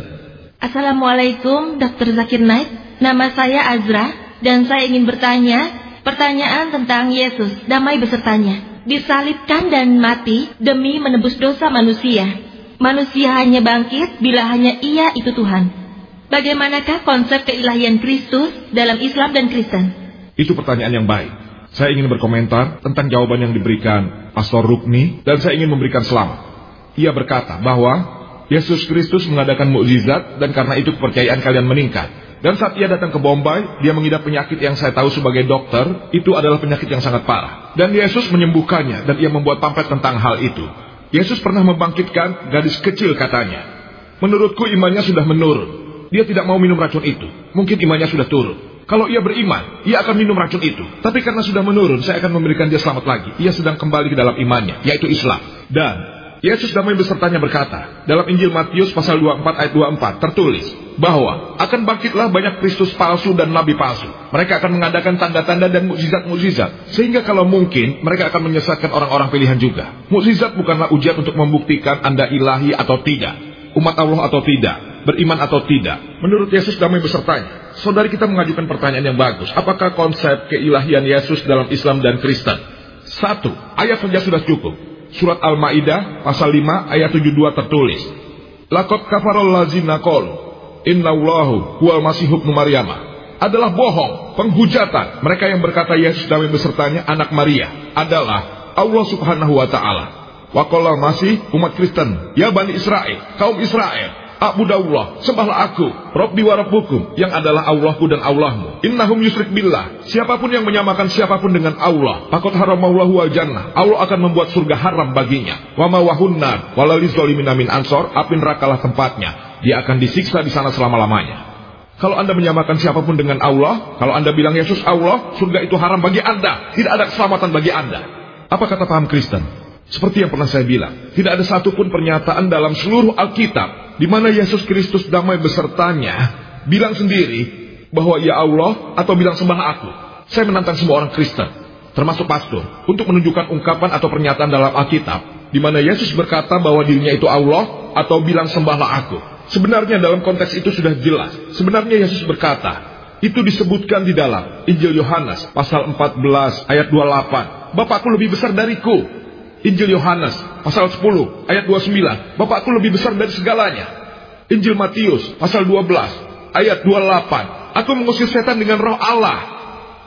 Assalamualaikum Dr. Zakir Naik. Nama saya Azra dan saya ingin bertanya Pertanyaan tentang Yesus, damai besertanya. Disalibkan dan mati demi menebus dosa manusia. Manusia hanya bangkit bila hanya ia itu Tuhan. Bagaimanakah konsep keilahian Kristus dalam Islam dan Kristen? Itu pertanyaan yang baik. Saya ingin berkomentar tentang jawaban yang diberikan Pastor Rukni, dan saya ingin memberikan selamat. Ia berkata bahwa Yesus Kristus mengadakan mukjizat dan karena itu kepercayaan kalian meningkat. Dan saat ia datang ke Bombay, dia mengidap penyakit yang saya tahu sebagai dokter, itu adalah penyakit yang sangat parah. Dan Yesus menyembuhkannya dan ia membuat pamflet tentang hal itu. Yesus pernah membangkitkan gadis kecil katanya. Menurutku imannya sudah menurun. Dia tidak mau minum racun itu. Mungkin imannya sudah turun. Kalau ia beriman, ia akan minum racun itu. Tapi karena sudah menurun, saya akan memberikan dia selamat lagi. Ia sedang kembali ke dalam imannya, yaitu Islam. Dan Yesus damai besertanya berkata, dalam Injil Matius pasal 24 ayat 24 tertulis bahwa akan bangkitlah banyak Kristus palsu dan nabi palsu. Mereka akan mengadakan tanda-tanda dan mukjizat-mukjizat sehingga kalau mungkin mereka akan menyesatkan orang-orang pilihan juga. Mukjizat bukanlah ujian untuk membuktikan Anda ilahi atau tidak, umat Allah atau tidak, beriman atau tidak. Menurut Yesus damai besertanya, saudari kita mengajukan pertanyaan yang bagus. Apakah konsep keilahian Yesus dalam Islam dan Kristen? Satu, ayat saja sudah cukup surat Al-Maidah pasal 5 ayat 72 tertulis. Lakot kafarol lazina kol. Innallahu huwal masih ibnu Maryamah. Adalah bohong, penghujatan. Mereka yang berkata Yesus dan besertanya anak Maria adalah Allah subhanahu wa ta'ala. Wakola masih umat Kristen. Ya Bani Israel, kaum Israel. Abudallah, sembahlah aku, Rabbi wa Rabbukum, yang adalah Allahku dan Allahmu. Innahum yusrik billah. Siapa pun yang menyamakan siapa pun dengan Allah, takut haramallahu al jannah. Allah akan membuat surga haram baginya. Wa ma wahunnar, walalizolimin min ansor, api nerakalah tempatnya. Dia akan disiksa di sana selama-lamanya. Kalau Anda menyamakan siapa pun dengan Allah, kalau Anda bilang Yesus Allah, surga itu haram bagi Anda. Tidak ada keselamatan bagi Anda. Apa kata paham Kristen? Seperti yang pernah saya bilang, tidak ada satupun pernyataan dalam seluruh Alkitab di mana Yesus Kristus damai besertanya bilang sendiri bahwa ia Allah atau bilang sembah aku. Saya menantang semua orang Kristen, termasuk pastor, untuk menunjukkan ungkapan atau pernyataan dalam Alkitab di mana Yesus berkata bahwa dirinya itu Allah atau bilang sembahlah aku. Sebenarnya dalam konteks itu sudah jelas. Sebenarnya Yesus berkata, itu disebutkan di dalam Injil Yohanes pasal 14 ayat 28. Bapakku lebih besar dariku. Injil Yohanes pasal 10 ayat 29. Bapakku lebih besar dari segalanya. Injil Matius pasal 12 ayat 28. Aku mengusir setan dengan roh Allah.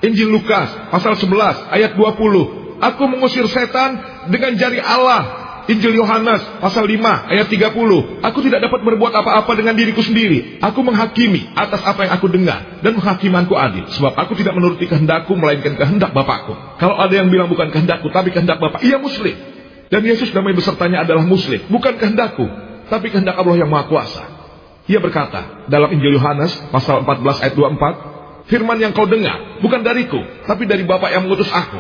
Injil Lukas pasal 11 ayat 20. Aku mengusir setan dengan jari Allah. Injil Yohanes pasal 5 ayat 30. Aku tidak dapat berbuat apa-apa dengan diriku sendiri. Aku menghakimi atas apa yang aku dengar dan menghakimanku adil. Sebab aku tidak menuruti kehendakku melainkan kehendak Bapakku. Kalau ada yang bilang bukan kehendakku tapi kehendak Bapak, ia muslim. Dan Yesus damai besertanya adalah muslim, bukan kehendakku, tapi kehendak Allah yang Maha Kuasa. Ia berkata dalam Injil Yohanes pasal 14 ayat 24, firman yang kau dengar bukan dariku, tapi dari Bapa yang mengutus aku.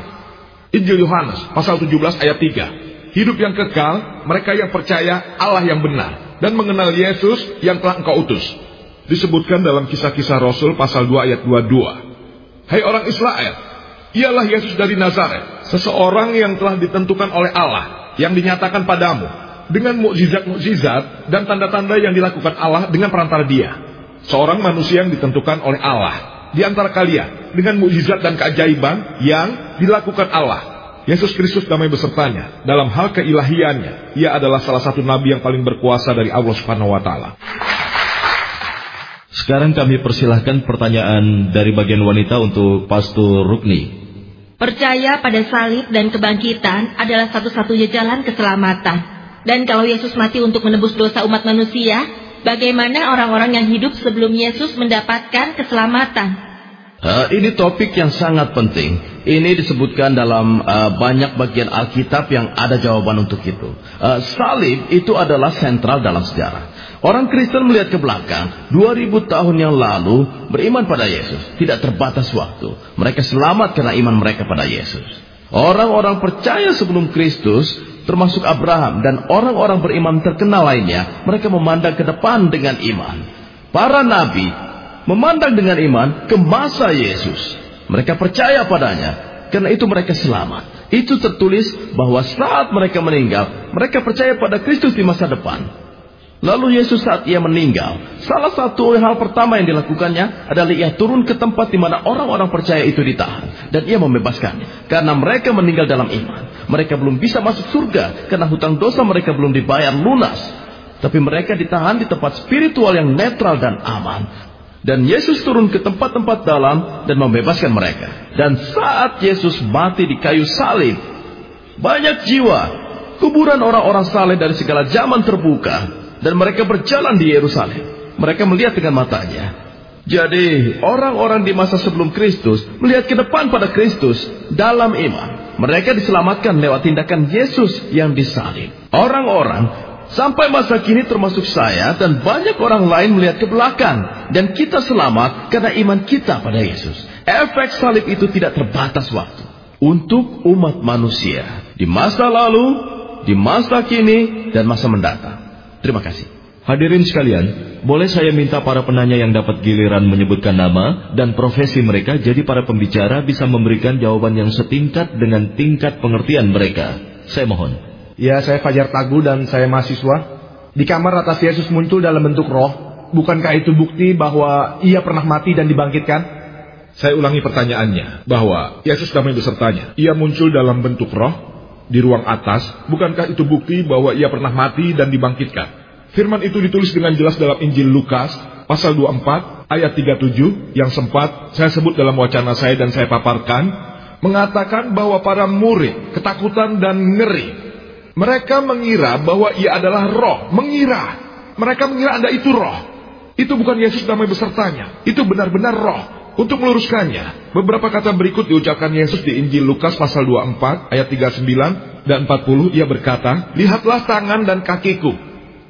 Injil Yohanes pasal 17 ayat 3, hidup yang kekal mereka yang percaya Allah yang benar dan mengenal Yesus yang telah engkau utus. Disebutkan dalam kisah-kisah Rasul pasal 2 ayat 22. Hai orang Israel, ialah Yesus dari Nazaret, seseorang yang telah ditentukan oleh Allah, yang dinyatakan padamu dengan mukjizat-mukjizat dan tanda-tanda yang dilakukan Allah dengan perantara dia. Seorang manusia yang ditentukan oleh Allah di antara kalian dengan mukjizat dan keajaiban yang dilakukan Allah Yesus Kristus damai besertanya dalam hal keilahiannya. Ia adalah salah satu nabi yang paling berkuasa dari Allah Subhanahu wa taala. Sekarang kami persilahkan pertanyaan dari bagian wanita untuk Pastor Rukni. Percaya pada salib dan kebangkitan adalah satu-satunya jalan keselamatan. Dan kalau Yesus mati untuk menebus dosa umat manusia, bagaimana orang-orang yang hidup sebelum Yesus mendapatkan keselamatan? Uh, ini topik yang sangat penting. Ini disebutkan dalam uh, banyak bagian Alkitab yang ada jawaban untuk itu. Uh, salib itu adalah sentral dalam sejarah. Orang Kristen melihat ke belakang, 2000 tahun yang lalu beriman pada Yesus. Tidak terbatas waktu. Mereka selamat karena iman mereka pada Yesus. Orang-orang percaya sebelum Kristus, termasuk Abraham dan orang-orang beriman terkenal lainnya, mereka memandang ke depan dengan iman. Para nabi memandang dengan iman ke masa Yesus. Mereka percaya padanya, karena itu mereka selamat. Itu tertulis bahwa saat mereka meninggal, mereka percaya pada Kristus di masa depan. Lalu Yesus saat ia meninggal, salah satu hal pertama yang dilakukannya adalah ia turun ke tempat di mana orang-orang percaya itu ditahan. Dan ia membebaskannya. Karena mereka meninggal dalam iman. Mereka belum bisa masuk surga karena hutang dosa mereka belum dibayar lunas. Tapi mereka ditahan di tempat spiritual yang netral dan aman. Dan Yesus turun ke tempat-tempat dalam dan membebaskan mereka. Dan saat Yesus mati di kayu salib, Banyak jiwa, kuburan orang-orang saleh dari segala zaman terbuka dan mereka berjalan di Yerusalem. Mereka melihat dengan matanya. Jadi, orang-orang di masa sebelum Kristus melihat ke depan pada Kristus dalam iman. Mereka diselamatkan lewat tindakan Yesus yang disalib. Orang-orang Sampai masa kini termasuk saya dan banyak orang lain melihat ke belakang. Dan kita selamat karena iman kita pada Yesus. Efek salib itu tidak terbatas waktu. Untuk umat manusia. Di masa lalu, di masa kini, dan masa mendatang. Terima kasih. Hadirin sekalian, boleh saya minta para penanya yang dapat giliran menyebutkan nama dan profesi mereka jadi para pembicara bisa memberikan jawaban yang setingkat dengan tingkat pengertian mereka. Saya mohon. Ya, saya Fajar Tagu dan saya mahasiswa. Di kamar atas Yesus muncul dalam bentuk roh. Bukankah itu bukti bahwa ia pernah mati dan dibangkitkan? Saya ulangi pertanyaannya, bahwa Yesus damai besertanya. Ia muncul dalam bentuk roh di ruang atas. Bukankah itu bukti bahwa ia pernah mati dan dibangkitkan? Firman itu ditulis dengan jelas dalam Injil Lukas pasal 24 ayat 37 yang sempat saya sebut dalam wacana saya dan saya paparkan mengatakan bahwa para murid ketakutan dan ngeri. Mereka mengira bahwa ia adalah roh, mengira. Mereka mengira Anda itu roh. Itu bukan Yesus damai besertanya. Itu benar-benar roh. Untuk meluruskannya, beberapa kata berikut diucapkan Yesus di Injil Lukas pasal 24 ayat 39 dan 40 ia berkata, "Lihatlah tangan dan kakiku,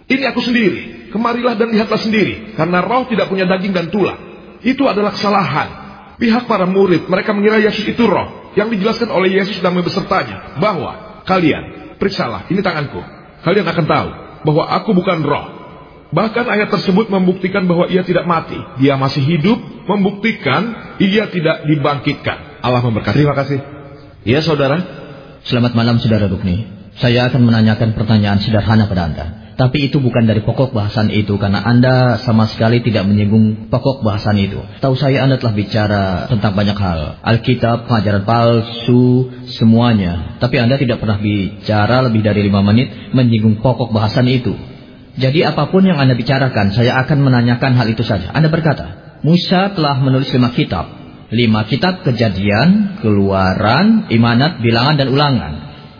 ini aku sendiri. Kemarilah dan lihatlah sendiri. Karena roh tidak punya daging dan tulang. Itu adalah kesalahan. Pihak para murid, mereka mengira Yesus itu roh. Yang dijelaskan oleh Yesus dan besertanya. Bahwa kalian, periksalah, ini tanganku. Kalian akan tahu bahwa aku bukan roh. Bahkan ayat tersebut membuktikan bahwa ia tidak mati. Dia masih hidup, membuktikan ia tidak dibangkitkan. Allah memberkati. Terima kasih. Ya saudara. Selamat malam saudara Rukni. Saya akan menanyakan pertanyaan sederhana pada Anda. Tapi itu bukan dari pokok bahasan itu karena Anda sama sekali tidak menyinggung pokok bahasan itu. Tahu saya Anda telah bicara tentang banyak hal. Alkitab, pengajaran palsu, semuanya. Tapi Anda tidak pernah bicara lebih dari lima menit menyinggung pokok bahasan itu. Jadi apa pun yang Anda bicarakan, saya akan menanyakan hal itu saja. Anda berkata, Musa telah menulis lima kitab. Lima kitab kejadian, keluaran, imanat, bilangan, dan ulangan.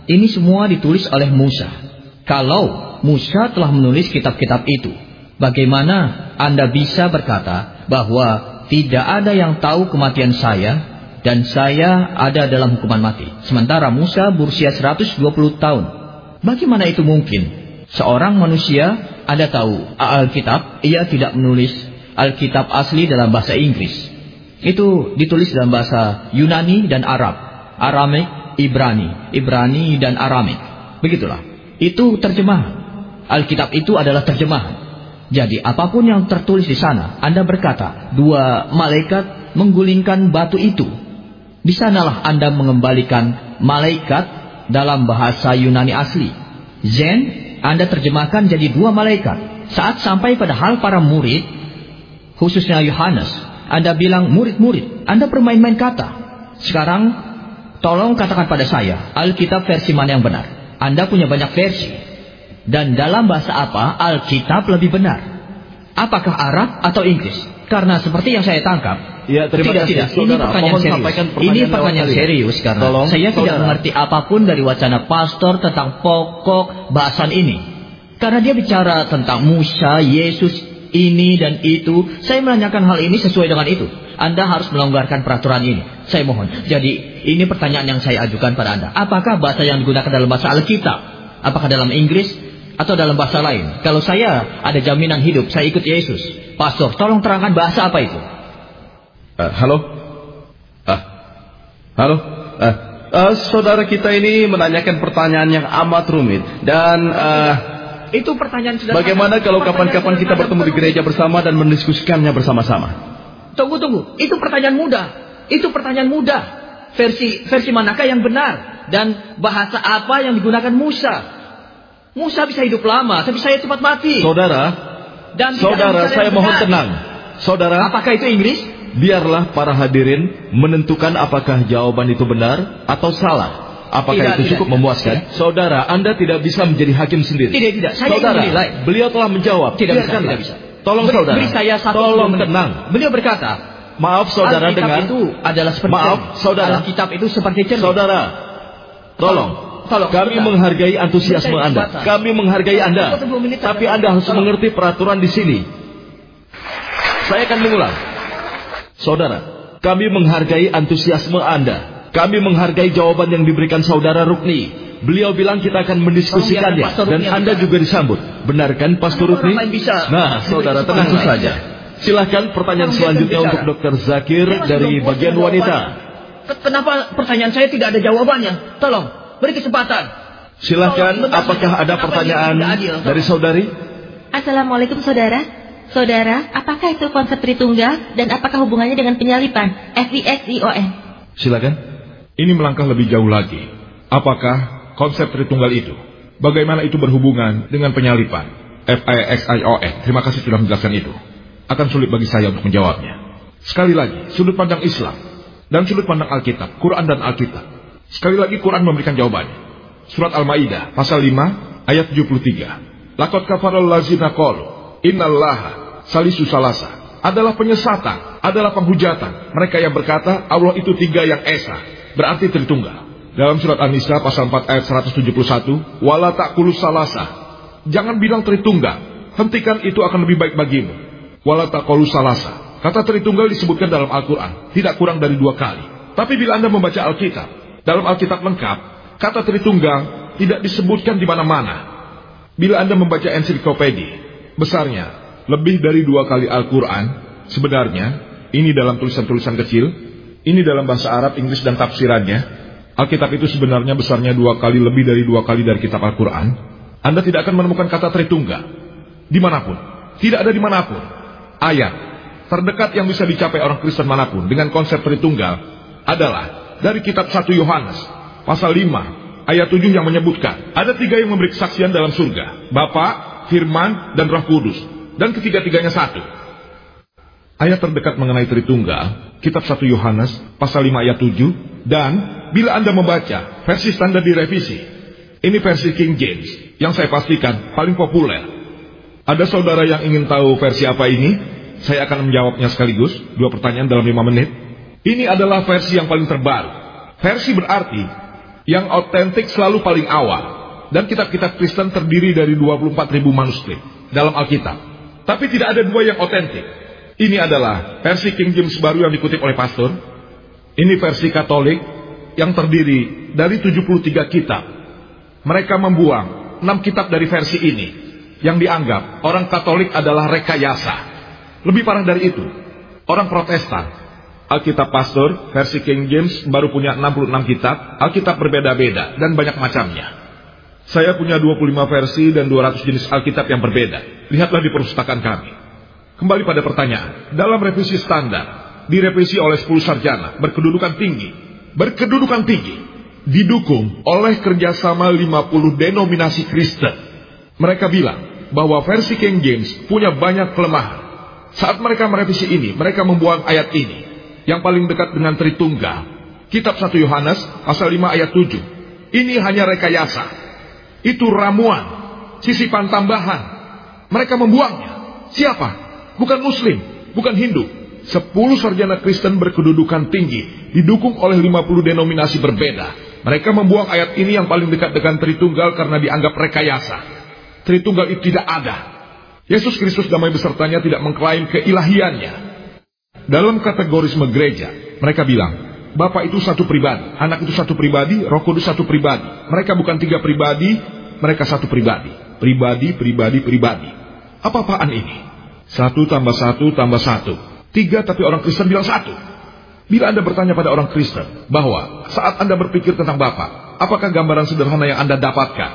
Ini semua ditulis oleh Musa. Kalau Musa telah menulis kitab-kitab itu. Bagaimana Anda bisa berkata bahwa tidak ada yang tahu kematian saya dan saya ada dalam hukuman mati. Sementara Musa berusia 120 tahun. Bagaimana itu mungkin? Seorang manusia Anda tahu Alkitab, ia tidak menulis Alkitab asli dalam bahasa Inggris. Itu ditulis dalam bahasa Yunani dan Arab. Aramik, Ibrani, Ibrani dan Aramik. Begitulah. Itu terjemahan. Alkitab itu adalah terjemahan. Jadi apa pun yang tertulis di sana, Anda berkata, dua malaikat menggulingkan batu itu. Di sanalah Anda mengembalikan malaikat dalam bahasa Yunani asli. Zen, Anda terjemahkan jadi dua malaikat. Saat sampai pada hal para murid, khususnya Yohanes, Anda bilang murid-murid, Anda bermain-main kata. Sekarang, tolong katakan pada saya, Alkitab versi mana yang benar? Anda punya banyak versi. Dan dalam bahasa apa Alkitab lebih benar? Apakah Arab atau Inggris? Karena seperti yang saya tangkap, Ya, terima tidak, kasih. tidak. Saudara, ini pertanyaan serius. sampaikan ini pertanyaan pertanyaan lewat serius karena Tolong, saya tidak saudara. mengerti apa pun dari wacana pastor tentang pokok bahasan ini. Karena dia bicara tentang Musa, Yesus, ini dan itu. Saya menanyakan hal ini sesuai dengan itu. Anda harus melonggarkan peraturan ini. Saya mohon. Jadi ini pertanyaan yang saya ajukan pada Anda. Apakah bahasa yang digunakan dalam bahasa Alkitab? Apakah dalam Inggris atau dalam bahasa lain? Kalau saya ada jaminan hidup, saya ikut Yesus. Pastor, tolong terangkan bahasa apa itu? Uh, halo? Ah, halo? Uh, uh, saudara kita ini menanyakan pertanyaan yang amat rumit dan uh, Itu pertanyaan sederhana. bagaimana kalau kapan-kapan kita bertemu di gereja bersama dan mendiskusikannya bersama-sama? Tunggu, tunggu. Itu pertanyaan mudah. Itu pertanyaan mudah. Versi versi manakah yang benar? Dan bahasa apa yang digunakan Musa? Musa bisa hidup lama, tapi saya cepat mati. Saudara, Dan tidak saudara, saya mohon benar. tenang. Saudara, Apakah itu Inggris? biarlah para hadirin menentukan apakah jawaban itu benar atau salah. Apakah Tidak, itu tidak, cukup tidak. memuaskan? Saudara, Anda tidak bisa menjadi hakim sendiri. Tidak, tidak. Saya saudara, menilai. beliau telah menjawab. Tidak bisa, Biarkanlah. tidak bisa. Tolong Beri- saudara. Beri saya satu Tolong menit. tenang. Beliau berkata, Maaf saudara Alkitab dengar. itu adalah seperti Maaf, saudara. Alkitab itu seperti cermin. Saudara, tolong. tolong. Kami sebentar. menghargai antusiasme Anda. Kami menghargai Anda. Tapi. Anda harus Tolong. mengerti peraturan di sini. Saya akan mengulang. Saudara, kami menghargai antusiasme Anda. Kami menghargai jawaban yang diberikan saudara Rukni. Beliau bilang kita akan mendiskusikannya Tolong dan Anda juga disambut. Benarkan Pastor Rukni? Nah, saudara tenang saja. Silahkan pertanyaan Tolong selanjutnya untuk. Dr. Zakir dari bagian wanita. Kenapa pertanyaan saya tidak ada jawabannya? Tolong, beri kesempatan. Silahkan, apakah ada pertanyaan dari saudari? Assalamualaikum saudara. Saudara, apakah itu konsep Tritunggal dan apakah hubungannya dengan penyalipan? FIXION. Silakan. Ini melangkah lebih jauh lagi. Apakah konsep Tritunggal itu? Bagaimana itu berhubungan dengan penyalipan? F-I-X-I-O-N. Terima kasih sudah menjelaskan itu. Akan sulit bagi saya untuk menjawabnya. Sekali lagi, sudut pandang Islam dan sudut pandang Alkitab, Quran dan Alkitab. Sekali lagi Quran memberikan jawabannya. Surat Al-Maidah pasal 5 ayat 73. Lakot kafarul lazina qalu innallaha salisu salasa adalah penyesatan, adalah penghujatan. Mereka yang berkata Allah itu tiga yang esa, berarti Tritunggal. Dalam surat An-Nisa pasal 4 ayat 171, wala ta'kulu salasa. Jangan bilang Tritunggal, hentikan itu akan lebih baik bagimu. Wala ta'kulu salasa. Kata Tritunggal disebutkan dalam Al-Quran, tidak kurang dari dua kali. Tapi bila Anda membaca Alkitab, dalam Alkitab lengkap, kata Tritunggal tidak disebutkan di mana-mana. Bila Anda membaca ensiklopedi, besarnya lebih dari dua kali Al-Quran, sebenarnya ini dalam tulisan-tulisan kecil, ini dalam bahasa Arab, Inggris, dan tafsirannya. Alkitab itu sebenarnya besarnya dua kali lebih dari dua kali dari kitab Al-Quran. Anda tidak akan menemukan kata Tritunggal. Di mana pun. Tidak ada di mana pun. Ayat terdekat yang bisa dicapai orang Kristen mana pun dengan konsep Tritunggal adalah dari kitab 1 Yohanes pasal 5 ayat 7 yang menyebutkan ada tiga yang memberi kesaksian dalam surga. Bapa, Firman, dan Roh Kudus. Dan ketiga-tiganya satu. Ayat terdekat mengenai Tritunggal, kitab 1 Yohanes pasal 5 ayat 7 dan bila Anda membaca versi standar direvisi, ini versi King James yang saya pastikan paling populer. Ada saudara yang ingin tahu versi apa ini? Saya akan menjawabnya sekaligus, dua pertanyaan dalam lima menit. Ini adalah versi yang paling terbaru. Versi berarti yang otentik selalu paling awal. Dan kitab-kitab Kristen terdiri dari 24 ribu manuskrip dalam Alkitab. Tapi tidak ada dua yang otentik. Ini adalah versi King James baru yang dikutip oleh pastor. Ini versi Katolik yang terdiri dari 73 kitab. Mereka membuang 6 kitab dari versi ini yang dianggap orang Katolik adalah rekayasa. Lebih parah dari itu, orang Protestan Alkitab Pastor versi King James baru punya 66 kitab, Alkitab berbeda-beda dan banyak macamnya. Saya punya 25 versi dan 200 jenis Alkitab yang berbeda. Lihatlah di perpustakaan kami. Kembali pada pertanyaan, dalam revisi standar, direvisi oleh 10 sarjana, berkedudukan tinggi, berkedudukan tinggi, didukung oleh kerjasama 50 denominasi Kristen. Mereka bilang bahwa versi King James punya banyak kelemahan. Saat mereka merevisi ini, mereka membuang ayat ini, yang paling dekat dengan Tritunggal. Kitab 1 Yohanes, pasal 5 ayat 7. Ini hanya rekayasa. Itu ramuan, sisipan tambahan. Mereka membuangnya. Siapa? Bukan Muslim, bukan Hindu. Sepuluh sarjana Kristen berkedudukan tinggi, didukung oleh 50 denominasi berbeda. Mereka membuang ayat ini yang paling dekat dengan Tritunggal karena dianggap rekayasa. Tritunggal itu tidak ada. Yesus Kristus damai besertanya tidak mengklaim keilahiannya. Dalam kategorisme gereja, mereka bilang, Bapak itu satu pribadi, anak itu satu pribadi, roh kudus satu pribadi. Mereka bukan tiga pribadi, mereka satu pribadi. Pribadi, pribadi, pribadi. Apa-apaan ini? Satu tambah satu tambah satu. Tiga tapi orang Kristen bilang satu. Bila Anda bertanya pada orang Kristen bahwa saat Anda berpikir tentang Bapak, apakah gambaran sederhana yang Anda dapatkan?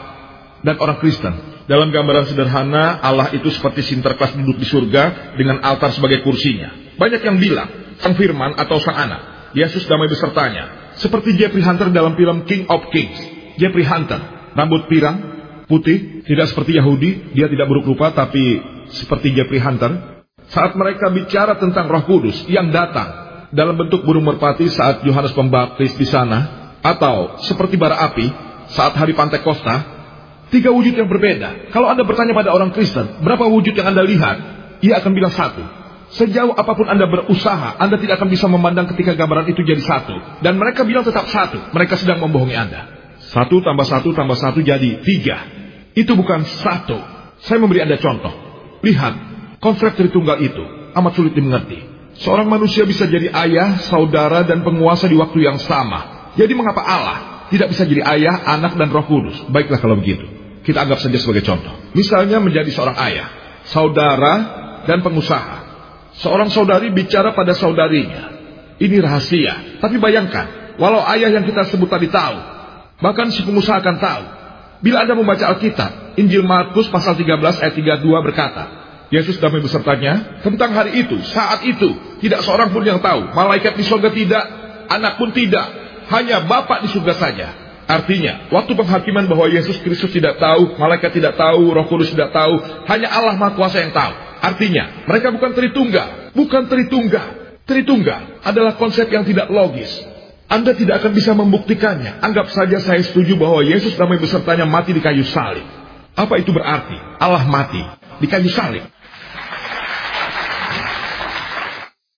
Dan orang Kristen, dalam gambaran sederhana Allah itu seperti Sinterklas duduk di surga dengan altar sebagai kursinya. Banyak yang bilang, Sang Firman atau Sang Anak, Yesus damai besertanya. Seperti Jeffrey Hunter dalam film King of Kings. Jeffrey Hunter, rambut pirang, putih, tidak seperti Yahudi, dia tidak buruk rupa tapi seperti Jeffrey Hunter. Saat mereka bicara tentang Roh Kudus yang datang dalam bentuk burung merpati saat Yohanes Pembaptis di sana, atau seperti bara api saat hari Pantekosta, tiga wujud yang berbeda. Kalau Anda bertanya pada orang Kristen, berapa wujud yang Anda lihat? Ia akan bilang satu. Sejauh apa pun Anda berusaha, Anda tidak akan bisa memandang ketika gambaran itu jadi satu. Dan mereka bilang tetap satu. Mereka sedang membohongi Anda. Satu tambah satu tambah satu jadi tiga. Itu bukan satu. Saya memberi Anda contoh. Lihat, konsep Tritunggal itu amat sulit dimengerti. Seorang manusia bisa jadi ayah, saudara, dan penguasa di waktu yang sama. Jadi mengapa Allah tidak bisa jadi ayah, anak, dan roh kudus? Baiklah kalau begitu. Kita anggap saja sebagai contoh. Misalnya menjadi seorang ayah, saudara, dan pengusaha. Seorang saudari bicara pada saudarinya. Ini rahasia. Tapi bayangkan, walau ayah yang kita sebut tadi tahu, bahkan si pengusaha akan tahu. Bila Anda membaca Alkitab, Injil Markus pasal 13 ayat 32 berkata, Yesus damai besertanya tentang hari itu, saat itu, tidak seorang pun yang tahu. Malaikat di surga tidak, anak pun tidak, hanya Bapak di surga saja. Artinya, waktu penghakiman bahwa Yesus Kristus tidak tahu, malaikat tidak tahu, Roh Kudus tidak tahu, hanya Allah Maha Kuasa yang tahu. Artinya, mereka bukan Tritunggal, bukan Tritunggal. Tritunggal adalah konsep yang tidak logis. Anda tidak akan bisa membuktikannya. Anggap saja saya setuju bahwa Yesus damai besertanya mati di kayu salib. Apa itu berarti? Allah mati di kayu salib.